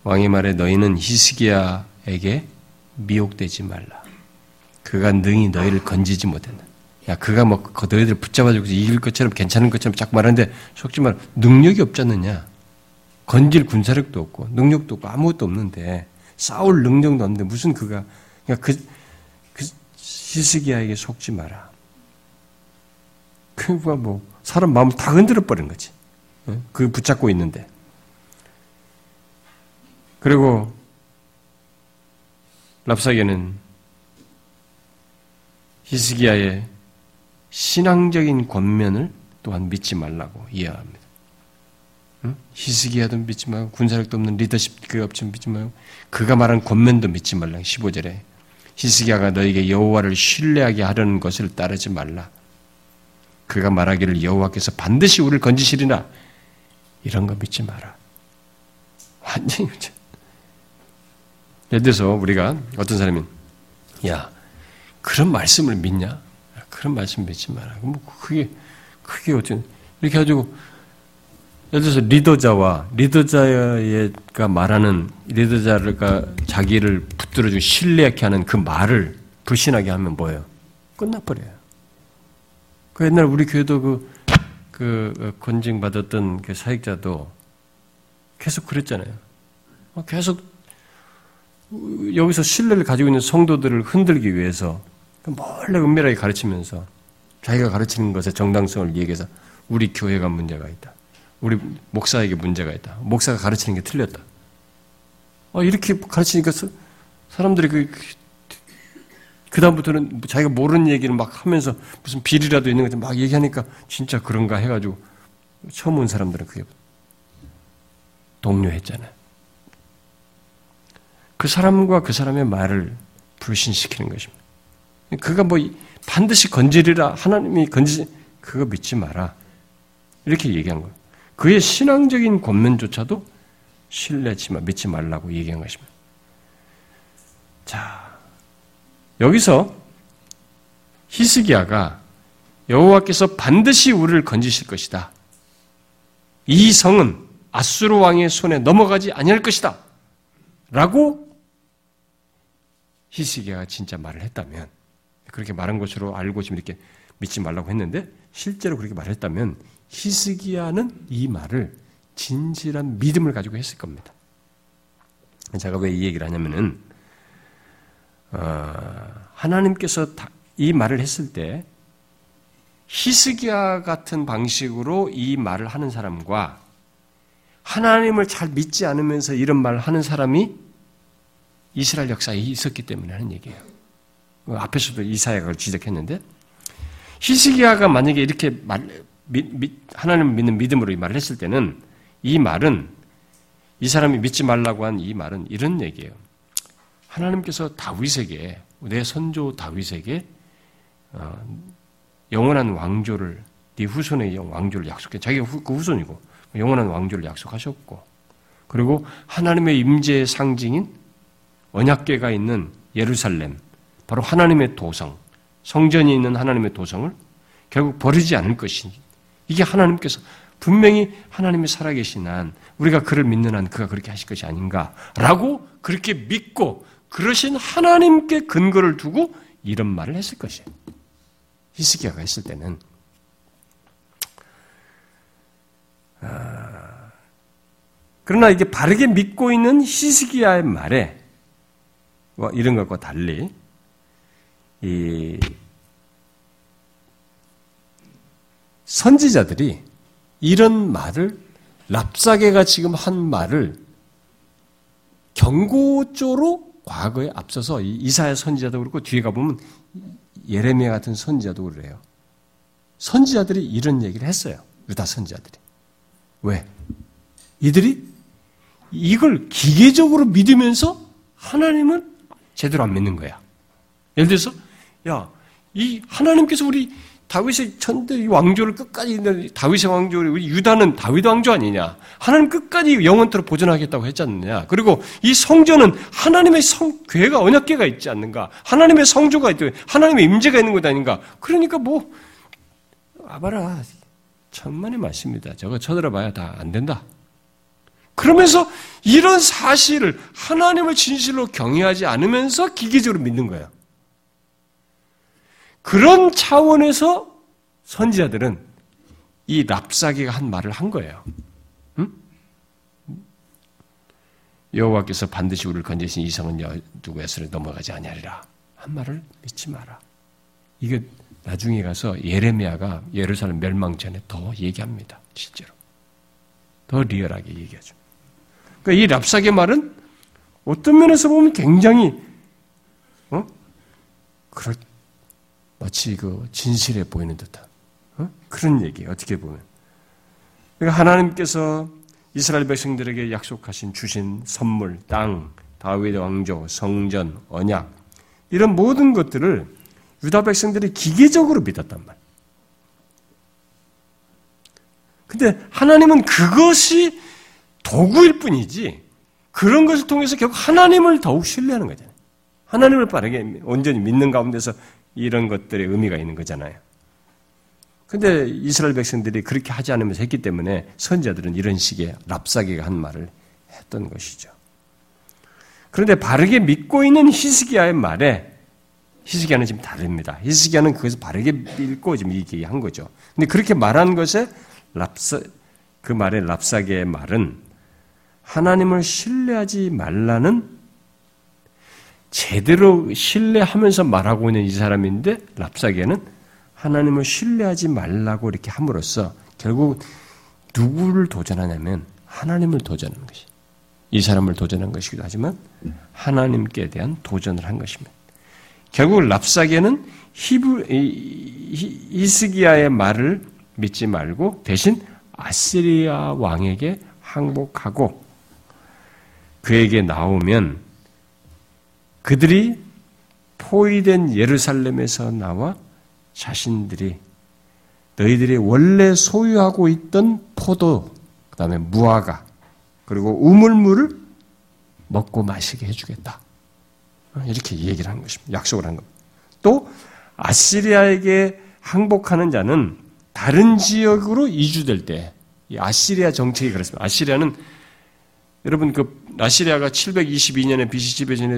왕의 말에 너희는 히스기야에게 미혹되지 말라. 그가 능히 너희를 건지지 못한다. 야, 그가 뭐 너희들 붙잡아주고 이길 것처럼 괜찮은 것처럼 자꾸 말하는데 속지 말 능력이 없지 않느냐. 건질 군사력도 없고 능력도 없고 아무것도 없는데 싸울 능력도 없는데 무슨 그가 그러니까 그, 그 히스기야에게 속지 마라. 그가 뭐 사람 마음을 다 흔들어 버린 거지. 그 붙잡고 있는데. 그리고 랍사게는 히스기야의 신앙적인 권면을 또한 믿지 말라고 이해합니다. 응? 히스기야도 믿지 말고 군사력도 없는 리더십 그 업체 믿지 말고 그가 말한 권면도 믿지 말라. 15절에 히스기야가 너에게 여호와를 신뢰하게 하려는 것을 따르지 말라. 그가 말하기를 여호와께서 반드시 우리를 건지시리나 이런 거 믿지 마라. 완전히 예를 들어서 우리가 어떤 사람이 야 그런 말씀을 믿냐? 그런 말씀 믿지 마라. 뭐 그게 그게 어떤 이렇게 가지고 예를 들어서 리더자와 리더자가 말하는 리더자가 자기를 붙들어주고 신뢰하게 하는 그 말을 불신하게 하면 뭐예요? 끝나버려요. 그 옛날 우리 교회도 그, 그 권징 받았던 그 사역자도 계속 그랬잖아요. 어, 계속 여기서 신뢰를 가지고 있는 성도들을 흔들기 위해서 몰래 은밀하게 가르치면서 자기가 가르치는 것의 정당성을 얘기해서 우리 교회가 문제가 있다. 우리 목사에게 문제가 있다. 목사가 가르치는 게 틀렸다. 어, 이렇게 가르치니까 사람들이 그, 그다음부터는 자기가 모르는 얘기를 막 하면서 무슨 비리라도 있는 것들 막 얘기하니까 진짜 그런가 해가지고 처음 온 사람들은 그게 동료했잖아요. 그 사람과 그 사람의 말을 불신시키는 것입니다. 그가 뭐 반드시 건지리라 하나님이 건지 그거 믿지 마라 이렇게 얘기한 거예요. 그의 신앙적인 권면조차도 신뢰치 마 믿지 말라고 얘기한 것입니다. 자 여기서 히스기야가 여호와께서 반드시 우리를 건지실 것이다. 이 성은 아수르 왕의 손에 넘어가지 아니할 것이다. 라고 히스기야가 진짜 말을 했다면 그렇게 말한 것으로 알고 지금 이렇게 믿지 말라고 했는데 실제로 그렇게 말했다면 히스기야는 이 말을 진실한 믿음을 가지고 했을 겁니다. 제가 왜 이 얘기를 하냐면은 어, 하나님께서 이 말을 했을 때 히스기야 같은 방식으로 이 말을 하는 사람과 하나님을 잘 믿지 않으면서 이런 말을 하는 사람이 이스라엘 역사에 있었기 때문에 하는 얘기예요. 그 앞에서도 이사야가 지적했는데 히스기야가 만약에 이렇게 말, 하나님을 믿는 믿음으로 이 말을 했을 때는 이 말은 이 사람이 믿지 말라고 한 이 말은 이런 얘기예요. 하나님께서 다윗에게 내 선조 다윗에게 어, 영원한 왕조를 네 후손의 왕조를 약속해. 자기가 후, 그 후손이고 영원한 왕조를 약속하셨고 그리고 하나님의 임재의 상징인 언약궤가 있는 예루살렘 바로 하나님의 도성 성전이 있는 하나님의 도성을 결국 버리지 않을 것이 이게 하나님께서 분명히 하나님이 살아계신 한 우리가 그를 믿는 한 그가 그렇게 하실 것이 아닌가라고 그렇게 믿고 그러신 하나님께 근거를 두고 이런 말을 했을 것이에요. 히스기야가 했을 때는 아, 그러나 이게 바르게 믿고 있는 히스기야의 말에 뭐 이런 것과 달리 이 선지자들이 이런 말을 랍사게가 지금 한 말을 경고조로 과거에 앞서서 이사야 선지자도 그렇고 뒤에 가보면 예레미야 같은 선지자도 그래요. 선지자들이 이런 얘기를 했어요. 유다 선지자들이. 왜? 이들이 이걸 기계적으로 믿으면서 하나님은 제대로 안 믿는 거야. 예를 들어서, 야, 이 하나님께서 우리 다윗의 천대 왕조를 끝까지 다윗의 왕조를 우리 유다는 다윗 왕조 아니냐? 하나님 끝까지 영원토록 보존하겠다고 했지 않느냐? 그리고 이 성전은 하나님의 성 괴가 언약궤가 있지 않는가? 하나님의 성조가 있고 하나님의 임재가 있는 것 아닌가? 그러니까 뭐 아바라 천만의 말씀입니다. 저거 쳐들어봐야 다 안 된다. 그러면서 이런 사실을 하나님을 진실로 경외하지 않으면서 기계적으로 믿는 거예요. 그런 차원에서 선지자들은 이 랍사기가 한 말을 한 거예요. 응? 여호와께서 반드시 우리를 건지신 이성은 누구에서 넘어가지 아니하리라. 한 말을 믿지 마라. 이게 나중에 가서 예레미야가 예루살렘 멸망 전에 더 얘기합니다. 실제로. 더 리얼하게 얘기하죠. 그러니까 이 랍사기 말은 어떤 면에서 보면 굉장히 어? 그럴 마치 그 진실해 보이는 듯한 어? 그런 얘기 어떻게 보면 그러니까 하나님께서 이스라엘 백성들에게 약속하신 주신 선물, 땅, 다윗의 왕조, 성전, 언약 이런 모든 것들을 유다 백성들이 기계적으로 믿었단 말. 근데 하나님은 그것이 도구일 뿐이지 그런 것을 통해서 결국 하나님을 더욱 신뢰하는 거잖아요. 하나님을 빠르게 온전히 믿는 가운데서 이런 것들의 의미가 있는 거잖아요. 근데 이스라엘 백성들이 그렇게 하지 않으면서 했기 때문에 선자들은 이런 식의 랍사기가 한 말을 했던 것이죠. 그런데 바르게 믿고 있는 히스기야의 말에 히스기야는 지금 다릅니다. 히스기야는 그것을 바르게 믿고 지금 얘기한 거죠. 근데 그렇게 말한 것에 랍사 그 말의 랍사기의 말은 하나님을 신뢰하지 말라는 제대로 신뢰하면서 말하고 있는 이 사람인데 랍사게는 하나님을 신뢰하지 말라고 이렇게 함으로써 결국 누구를 도전하냐면 하나님을 도전하는 것이 이 사람을 도전한 것이기도 하지만 하나님께 대한 도전을 한 것입니다. 결국 랍사게는 히브 이스기야의 말을 믿지 말고 대신 아시리아 왕에게 항복하고 그에게 나오면 그들이 포위된 예루살렘에서 나와 자신들이 너희들이 원래 소유하고 있던 포도, 그 다음에 무화과, 그리고 우물물을 먹고 마시게 해주겠다. 이렇게 얘기를 한 것입니다. 약속을 한 겁니다. 또, 아시리아에게 항복하는 자는 다른 지역으로 이주될 때, 이 아시리아 정책이 그렇습니다. 아시리아는, 여러분, 그, 아시리아가 722년에 BC 지배전에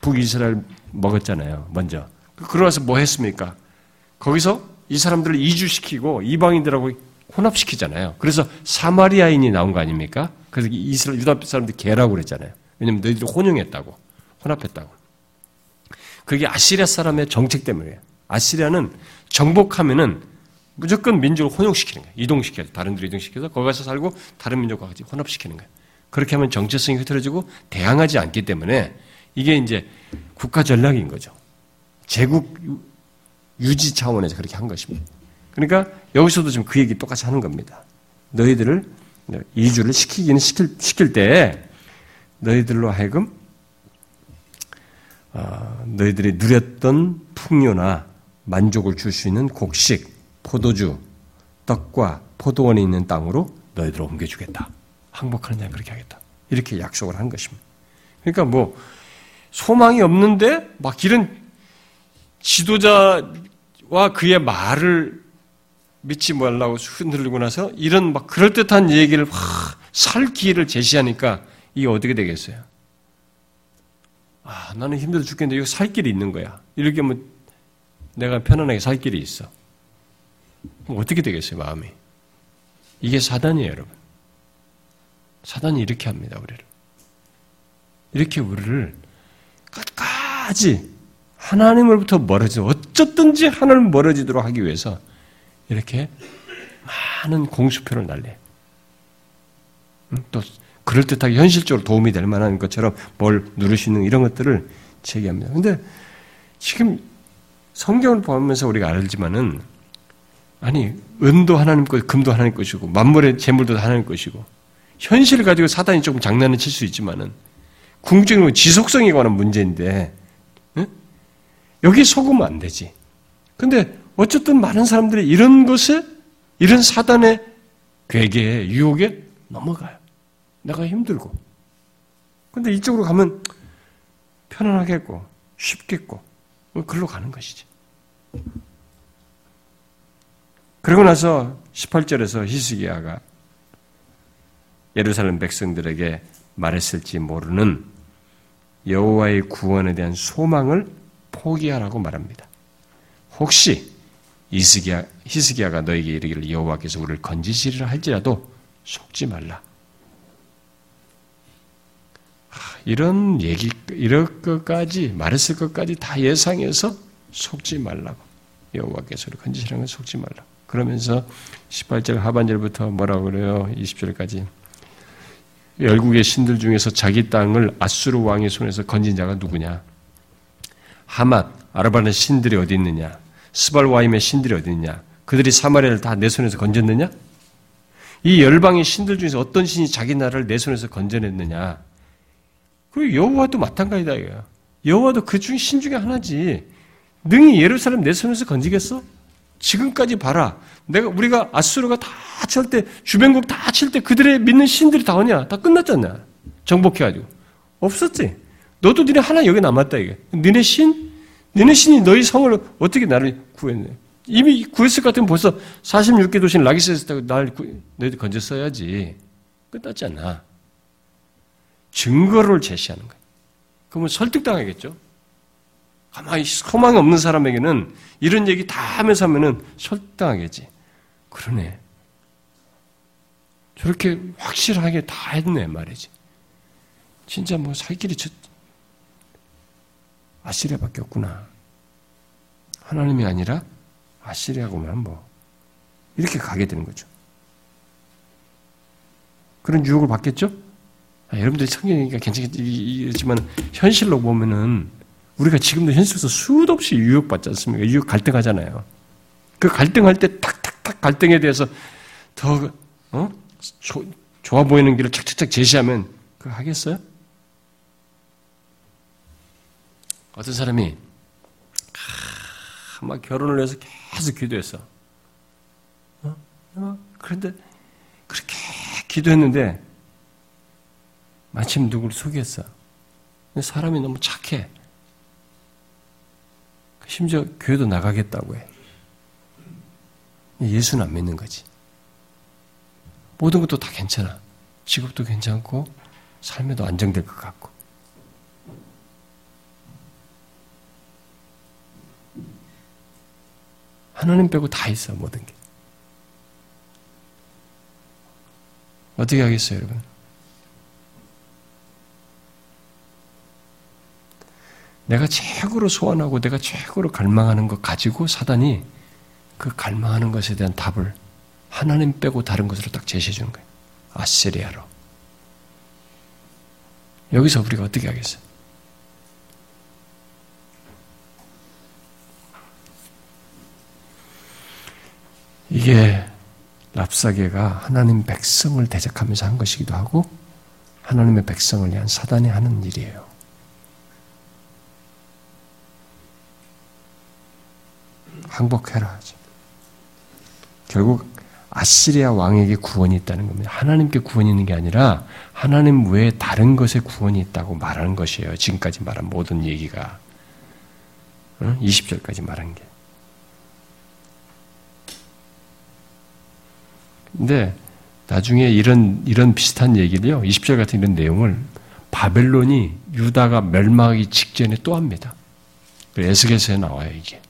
북이스라엘 먹었잖아요. 먼저. 그러고서 뭐 했습니까? 거기서 이 사람들을 이주시키고 이방인들하고 혼합시키잖아요. 그래서 사마리아인이 나온 거 아닙니까? 그래서 이스라엘 유다 사람들 개라고 그랬잖아요. 왜냐면 너희들이 혼용했다고. 혼합했다고. 그게 아시리아 사람의 정책 때문이에요. 아시리아는 정복하면은 무조건 민족을 혼용시키는 거예요. 이동시켜요. 다른 들 이동시켜서 거기 가서 살고 다른 민족과 같이 혼합시키는 거예요. 그렇게 하면 정체성이 흐트러지고 대항하지 않기 때문에 이게 이제 국가 전략인 거죠. 제국 유지 차원에서 그렇게 한 것입니다. 그러니까 여기서도 지금 그 얘기 똑같이 하는 겁니다. 너희들을 이주를 시키기는 시킬, 시킬 때 너희들로 하여금 어, 너희들이 누렸던 풍요나 만족을 줄 수 있는 곡식, 포도주, 떡과 포도원이 있는 땅으로 너희들을 옮겨주겠다. 항복하는 자 그렇게 하겠다. 이렇게 약속을 한 것입니다. 그러니까 뭐 소망이 없는데 막 이런 지도자와 그의 말을 믿지 말라고 흔들리고 나서 이런 막 그럴듯한 얘기를 살 기회를 제시하니까 이게 어떻게 되겠어요? 아, 나는 힘들어 죽겠는데 이거 살 길이 있는 거야. 이렇게 하면 내가 편안하게 살 길이 있어. 어떻게 되겠어요, 마음이? 이게 사단이에요, 여러분. 사단이 이렇게 합니다, 우리를. 이렇게 우리를 끝까지 하나님으로부터 멀어져 어쩌든지 하나님 멀어지도록 하기 위해서 이렇게 많은 공수표를 날려. 또 그럴 듯하게 현실적으로 도움이 될 만한 것처럼 뭘 있는 이런 것들을 제기합니다. 근데 지금 성경을 보면서 우리가 알지만은 아니 은도 하나님 것, 금도 하나님 것이고 만물의 재물도 하나님 것이고 현실을 가지고 사단이 조금 장난을 칠 수 있지만은 궁극적으로 지속성에 관한 문제인데 응? 여기 속으면 안 되지. 근데 어쨌든 많은 사람들이 이런 것에 이런 사단의 괴계에 유혹에 넘어가요. 내가 힘들고. 근데 이쪽으로 가면 편안하겠고 쉽겠고 글로 가는 것이지. 그러고 나서 18절에서 히스기야가 예루살렘 백성들에게 말했을지 모르는 여호와의 구원에 대한 소망을 포기하라고 말합니다. 혹시 이스기야, 히스기야가 너에게 이르기를 여호와께서 우리를 건지시리라 할지라도 속지 말라. 이런 얘기, 이럴 것까지, 말했을 것까지 다 예상해서 속지 말라고. 여호와께서 우리 건지시라는 걸 속지 말라. 그러면서 18절 하반절부터 뭐라고 그래요? 20절까지. 열국의 신들 중에서 자기 땅을 아수르 왕의 손에서 건진 자가 누구냐? 하맛, 아르바는 신들이 어디 있느냐? 스발와임의 신들이 어디 있느냐? 그들이 사마리아를 다 내 손에서 건졌느냐? 이 열방의 신들 중에서 어떤 신이 자기 나라를 내 손에서 건져냈느냐? 그리고 여호와도 마찬가지다 이거야. 여호와도 그 중 신 중에 하나지. 능히 예루살렘 내 손에서 건지겠어? 지금까지 봐라. 내가 우리가 아수르가 다 칠 때 주변국 다 칠 때 그들의 믿는 신들이 다 오냐? 다 끝났잖아. 정복해가지고 없었지. 너도 니네 하나 여기 남았다 이게. 니네 신, 니네 신이 너희 성을 어떻게 나를 구했네? 이미 구했을 것 같으면 벌써 46개 도시는 라기스에서 날 너희들 건졌어야지. 끝났잖아. 증거를 제시하는 거예요. 그러면 설득당하겠죠? 가만히 소망이 없는 사람에게는 이런 얘기 다 하면서 하면은 설득당하겠지. 그러네. 저렇게 확실하게 다 했네 말이지. 진짜 뭐 살 길이 저 아시리아밖에 없구나. 하나님이 아니라 아시리아고만 뭐 이렇게 가게 되는 거죠. 그런 유혹을 받겠죠? 아, 여러분들이 성경이니까 괜찮겠지만 현실로 보면은 우리가 지금도 현실에서 수도 없이 유혹받지 않습니까? 유혹 갈등하잖아요. 그 갈등할 때 탁탁탁 갈등에 대해서 더 어? 조, 좋아 보이는 길을 착착착 제시하면 그거 하겠어요? 어떤 사람이 아, 막 결혼을 위해서 계속 기도했어. 어? 어? 그런데 그렇게 기도했는데 마침 누구를 속였어. 사람이 너무 착해. 심지어 교회도 나가겠다고 해. 예수는 안 믿는 거지. 모든 것도 다 괜찮아. 직업도 괜찮고, 삶에도 안정될 것 같고. 하나님 빼고 다 있어, 모든 게. 어떻게 하겠어요, 여러분? 내가 최고로 소원하고 내가 최고로 갈망하는 것 가지고 사단이 그 갈망하는 것에 대한 답을 하나님 빼고 다른 것으로 딱 제시해 주는 거예요. 아시리아로. 여기서 우리가 어떻게 하겠어요? 이게 랍사계가 하나님 백성을 대적하면서 한 것이기도 하고 하나님의 백성을 위한 사단이 하는 일이에요. 항복해라. 결국 아시리아 왕에게 구원이 있다는 겁니다. 하나님께 구원이 있는 게 아니라 하나님 외에 다른 것에 구원이 있다고 말하는 것이에요. 지금까지 말한 모든 얘기가. 20절까지 말한 게. 근데 나중에 이런, 이런 비슷한 얘기를요, 20절 같은 이런 내용을 바벨론이 유다가 멸망하기 직전에 또 합니다. 에스겔서에 나와요, 이게.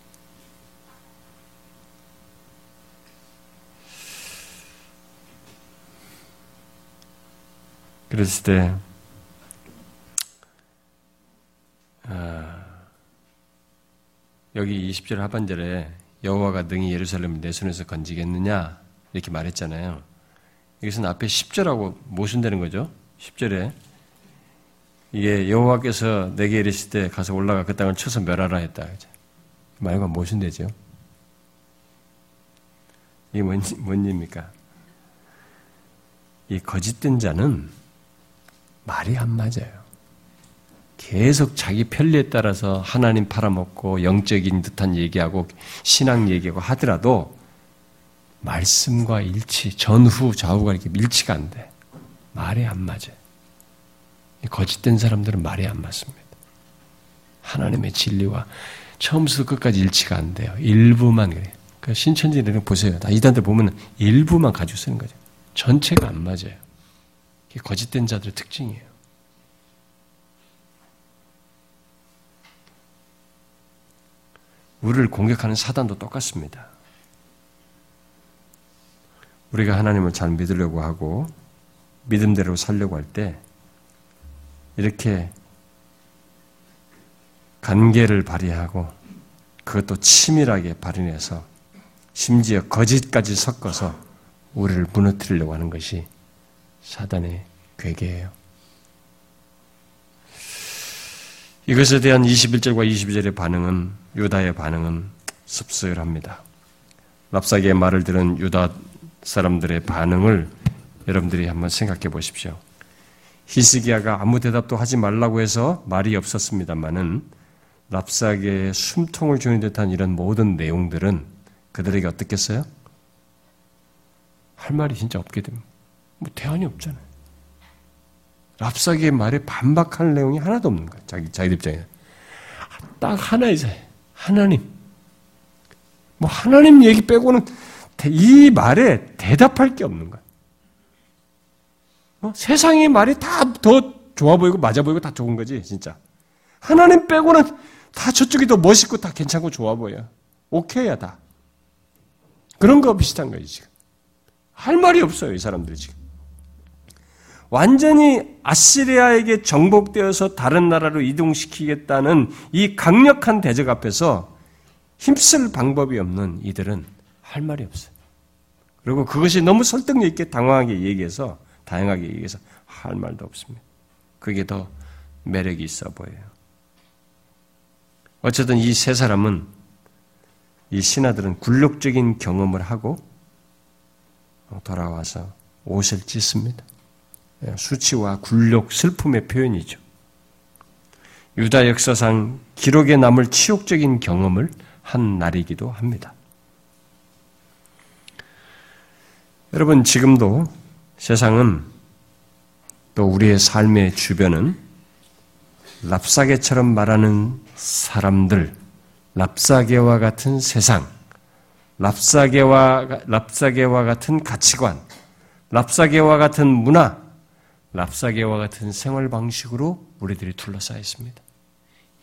그랬을 때 아, 여기 20절 하반절에 여호와가 능히 예루살렘을 내 손에서 건지겠느냐 이렇게 말했잖아요. 여기서는 앞에 10절하고 모순되는 거죠. 10절에 이게 여호와께서 내게 이르실 때 가서 올라가 그 땅을 쳐서 멸하라 했다. 그 말과 모순되죠. 이게 뭔, 뭔 입니까? 이 거짓된 자는 말이 안 맞아요. 계속 자기 편리에 따라서 하나님 팔아먹고 영적인 듯한 얘기하고 신앙 얘기하고 하더라도 말씀과 일치, 전후, 좌우가 이렇게 일치가 안 돼. 말이 안 맞아요. 거짓된 사람들은 말이 안 맞습니다. 하나님의 진리와 처음부터 끝까지 일치가 안 돼요. 일부만 그래요. 그러니까 신천지들은 보세요. 이단들 보면 일부만 가지고 쓰는 거죠. 전체가 안 맞아요. 이게 거짓된 자들의 특징이에요. 우리를 공격하는 사단도 똑같습니다. 우리가 하나님을 잘 믿으려고 하고 믿음대로 살려고 할 때 이렇게 관계를 발휘하고 그것도 치밀하게 발휘해서 심지어 거짓까지 섞어서 우리를 무너뜨리려고 하는 것이 사단의 괴계예요. 이것에 대한 21절과 22절의 반응은 유다의 반응은 씁쓸합니다. 랍사기의 말을 들은 유다 사람들의 반응을 여러분들이 한번 생각해 보십시오. 히스기야가 아무 대답도 하지 말라고 해서 말이 없었습니다만은 랍사계의 숨통을 주는 듯한 이런 모든 내용들은 그들에게 어떻겠어요? 할 말이 진짜 없게 됩니다. 뭐 대안이 없잖아요. 랍사기의 말에 반박할 내용이 하나도 없는 거예요. 자기, 자기 입장에. 딱 하나 있어요. 하나님. 뭐 하나님 얘기 빼고는 이 말에 대답할 게 없는 거예요. 어? 세상의 말이 다 더 좋아 보이고 맞아 보이고 다 좋은 거지, 진짜. 하나님 빼고는 다 저쪽이 더 멋있고 다 괜찮고 좋아 보여. 오케이야, 다. 그런 거 비슷한 거예요, 지금. 할 말이 없어요, 이 사람들이 지금. 완전히 아시리아에게 정복되어서 다른 나라로 이동시키겠다는 이 강력한 대적 앞에서 힘쓸 방법이 없는 이들은 할 말이 없어요. 그리고 그것이 너무 설득력 있게 당황하게 얘기해서 다양하게 얘기해서 할 말도 없습니다. 그게 더 매력이 있어 보여요. 어쨌든 이 세 사람은 이 신하들은 굴욕적인 경험을 하고 돌아와서 옷을 찢습니다. 예, 수치와 굴욕, 슬픔의 표현이죠. 유다 역사상 기록에 남을 치욕적인 경험을 한 날이기도 합니다. 여러분, 지금도 세상은 또 우리의 삶의 주변은 랍사게처럼 말하는 사람들, 랍사게와 같은 세상, 랍사게와, 랍사게와 같은 가치관, 랍사게와 같은 문화, 랍사게와 같은 생활 방식으로 우리들이 둘러싸여 있습니다.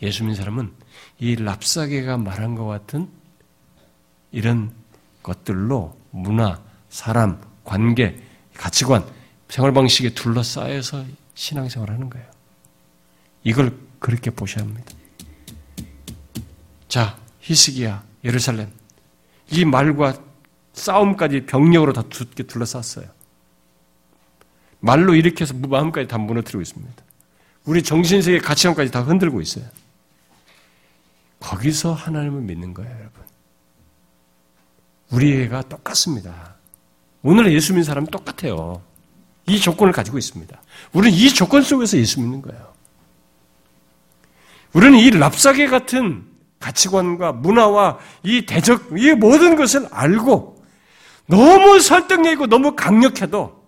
예수 믿는 사람은 이 랍사게가 말한 것 같은 이런 것들로 문화, 사람, 관계, 가치관, 생활 방식에 둘러싸여서 신앙생활 하는 거예요. 이걸 그렇게 보셔야 합니다. 자, 히스기야, 예루살렘. 이 말과 싸움까지 병력으로 다 둘러쌌어요. 말로 일으켜서 마음까지 다 무너뜨리고 있습니다. 우리 정신세계 가치관까지 다 흔들고 있어요. 거기서 하나님을 믿는 거예요, 여러분. 우리 애가 똑같습니다. 오늘 예수 믿는 사람은 똑같아요. 이 조건을 가지고 있습니다. 우리는 이 조건 속에서 예수 믿는 거예요. 우리는 이 랍사계 같은 가치관과 문화와 이 대적, 이 모든 것을 알고 너무 설득력 있고 너무 강력해도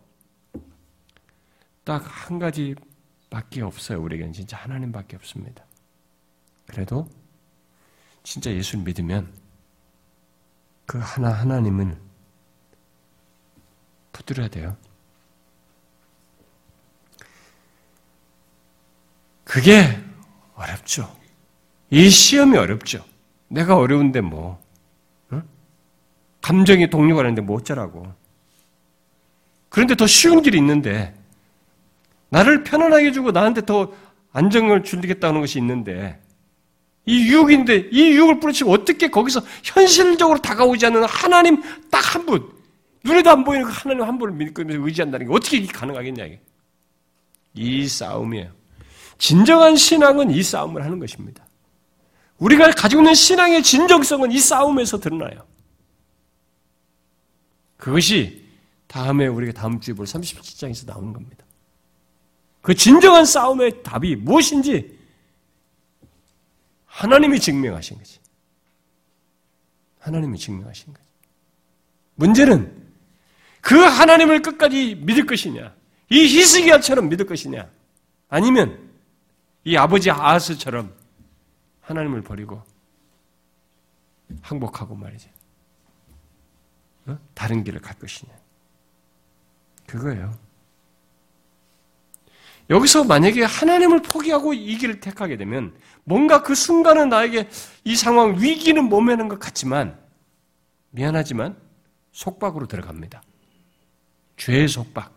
딱 한 가지밖에 없어요. 우리에게는 진짜 하나님밖에 없습니다. 그래도 진짜 예수를 믿으면 그 하나 하나님을 붙들어야 돼요. 그게 어렵죠. 이 시험이 어렵죠. 내가 어려운데 뭐, 응? 감정이 독립하는데 뭐 어쩌라고. 그런데 더 쉬운 길이 있는데, 나를 편안하게 주고 나한테 더 안정을 주겠다는 것이 있는데, 이 유혹인데, 이 유혹을 뿌리치고 어떻게 거기서 현실적으로 다가오지 않는 하나님 딱 한 분, 눈에도 안 보이는 그 하나님 한 분을 믿고 의지한다는 게 어떻게 이게 가능하겠냐, 이게. 이 싸움이에요. 진정한 신앙은 이 싸움을 하는 것입니다. 우리가 가지고 있는 신앙의 진정성은 이 싸움에서 드러나요. 그것이 다음에 우리가 다음 주에 볼 37장에서 나오는 겁니다. 그 진정한 싸움의 답이 무엇인지 하나님이 증명하신 거지. 하나님이 증명하신 거지. 문제는 그 하나님을 끝까지 믿을 것이냐, 이 히스기야처럼 믿을 것이냐, 아니면 이 아버지 아하스처럼 하나님을 버리고 항복하고 말이지. 어? 다른 길을 갈 것이냐. 그거예요. 여기서 만약에 하나님을 포기하고 이 길을 택하게 되면 뭔가 그 순간은 나에게 이 상황 위기는 모면한 것 같지만 미안하지만 속박으로 들어갑니다. 죄의 속박.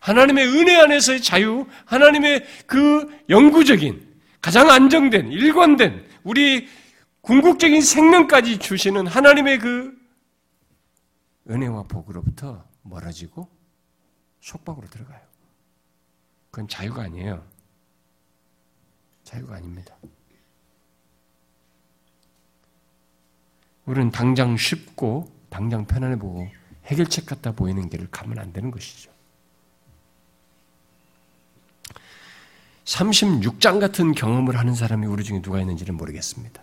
하나님의 은혜 안에서의 자유, 하나님의 그 영구적인 가장 안정된 일관된 우리 궁극적인 생명까지 주시는 하나님의 그 은혜와 복으로부터 멀어지고 속박으로 들어가요. 그건 자유가 아니에요. 자유가 아닙니다. 우리는 당장 쉽고 당장 편안해 보고 해결책 같다 보이는 길을 가면 안 되는 것이죠. 36장 같은 경험을 하는 사람이 우리 중에 누가 있는지는 모르겠습니다.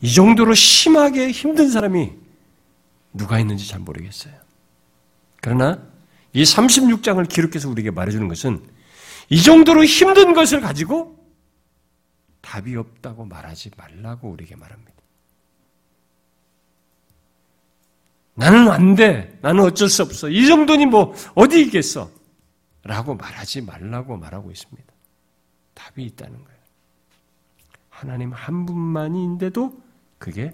이 정도로 심하게 힘든 사람이 누가 있는지 잘 모르겠어요. 그러나 이 36장을 기록해서 우리에게 말해주는 것은 이 정도로 힘든 것을 가지고 답이 없다고 말하지 말라고 우리에게 말합니다. 나는 안 돼. 나는 어쩔 수 없어. 이 정도니 뭐 어디 있겠어. 라고 말하지 말라고 말하고 있습니다. 답이 있다는 거예요. 하나님 한 분만인데도 그게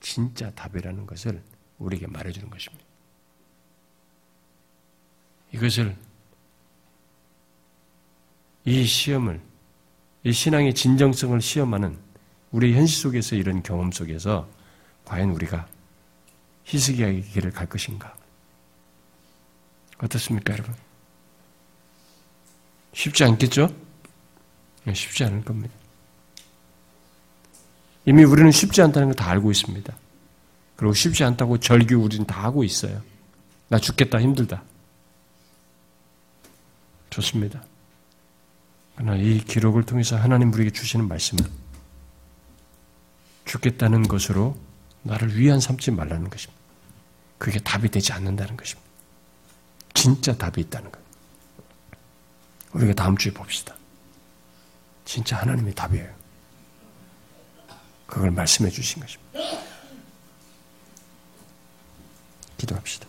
진짜 답이라는 것을 우리에게 말해주는 것입니다. 이것을 이 시험을 이 신앙의 진정성을 시험하는 우리 현실 속에서 이런 경험 속에서 과연 우리가 희석이의 길을 갈 것인가? 어떻습니까, 여러분? 쉽지 않겠죠? 네, 쉽지 않을 겁니다. 이미 우리는 쉽지 않다는 걸 다 알고 있습니다. 그리고 쉽지 않다고 절규 우리는 다 하고 있어요. 나 죽겠다, 힘들다. 좋습니다. 그러나 이 기록을 통해서 하나님 우리에게 주시는 말씀은 죽겠다는 것으로 나를 위한 삼지 말라는 것입니다. 그게 답이 되지 않는다는 것입니다. 진짜 답이 있다는 것. 우리가 다음 주에 봅시다. 진짜 하나님의 답이에요. 그걸 말씀해 주신 것입니다. 기도합시다.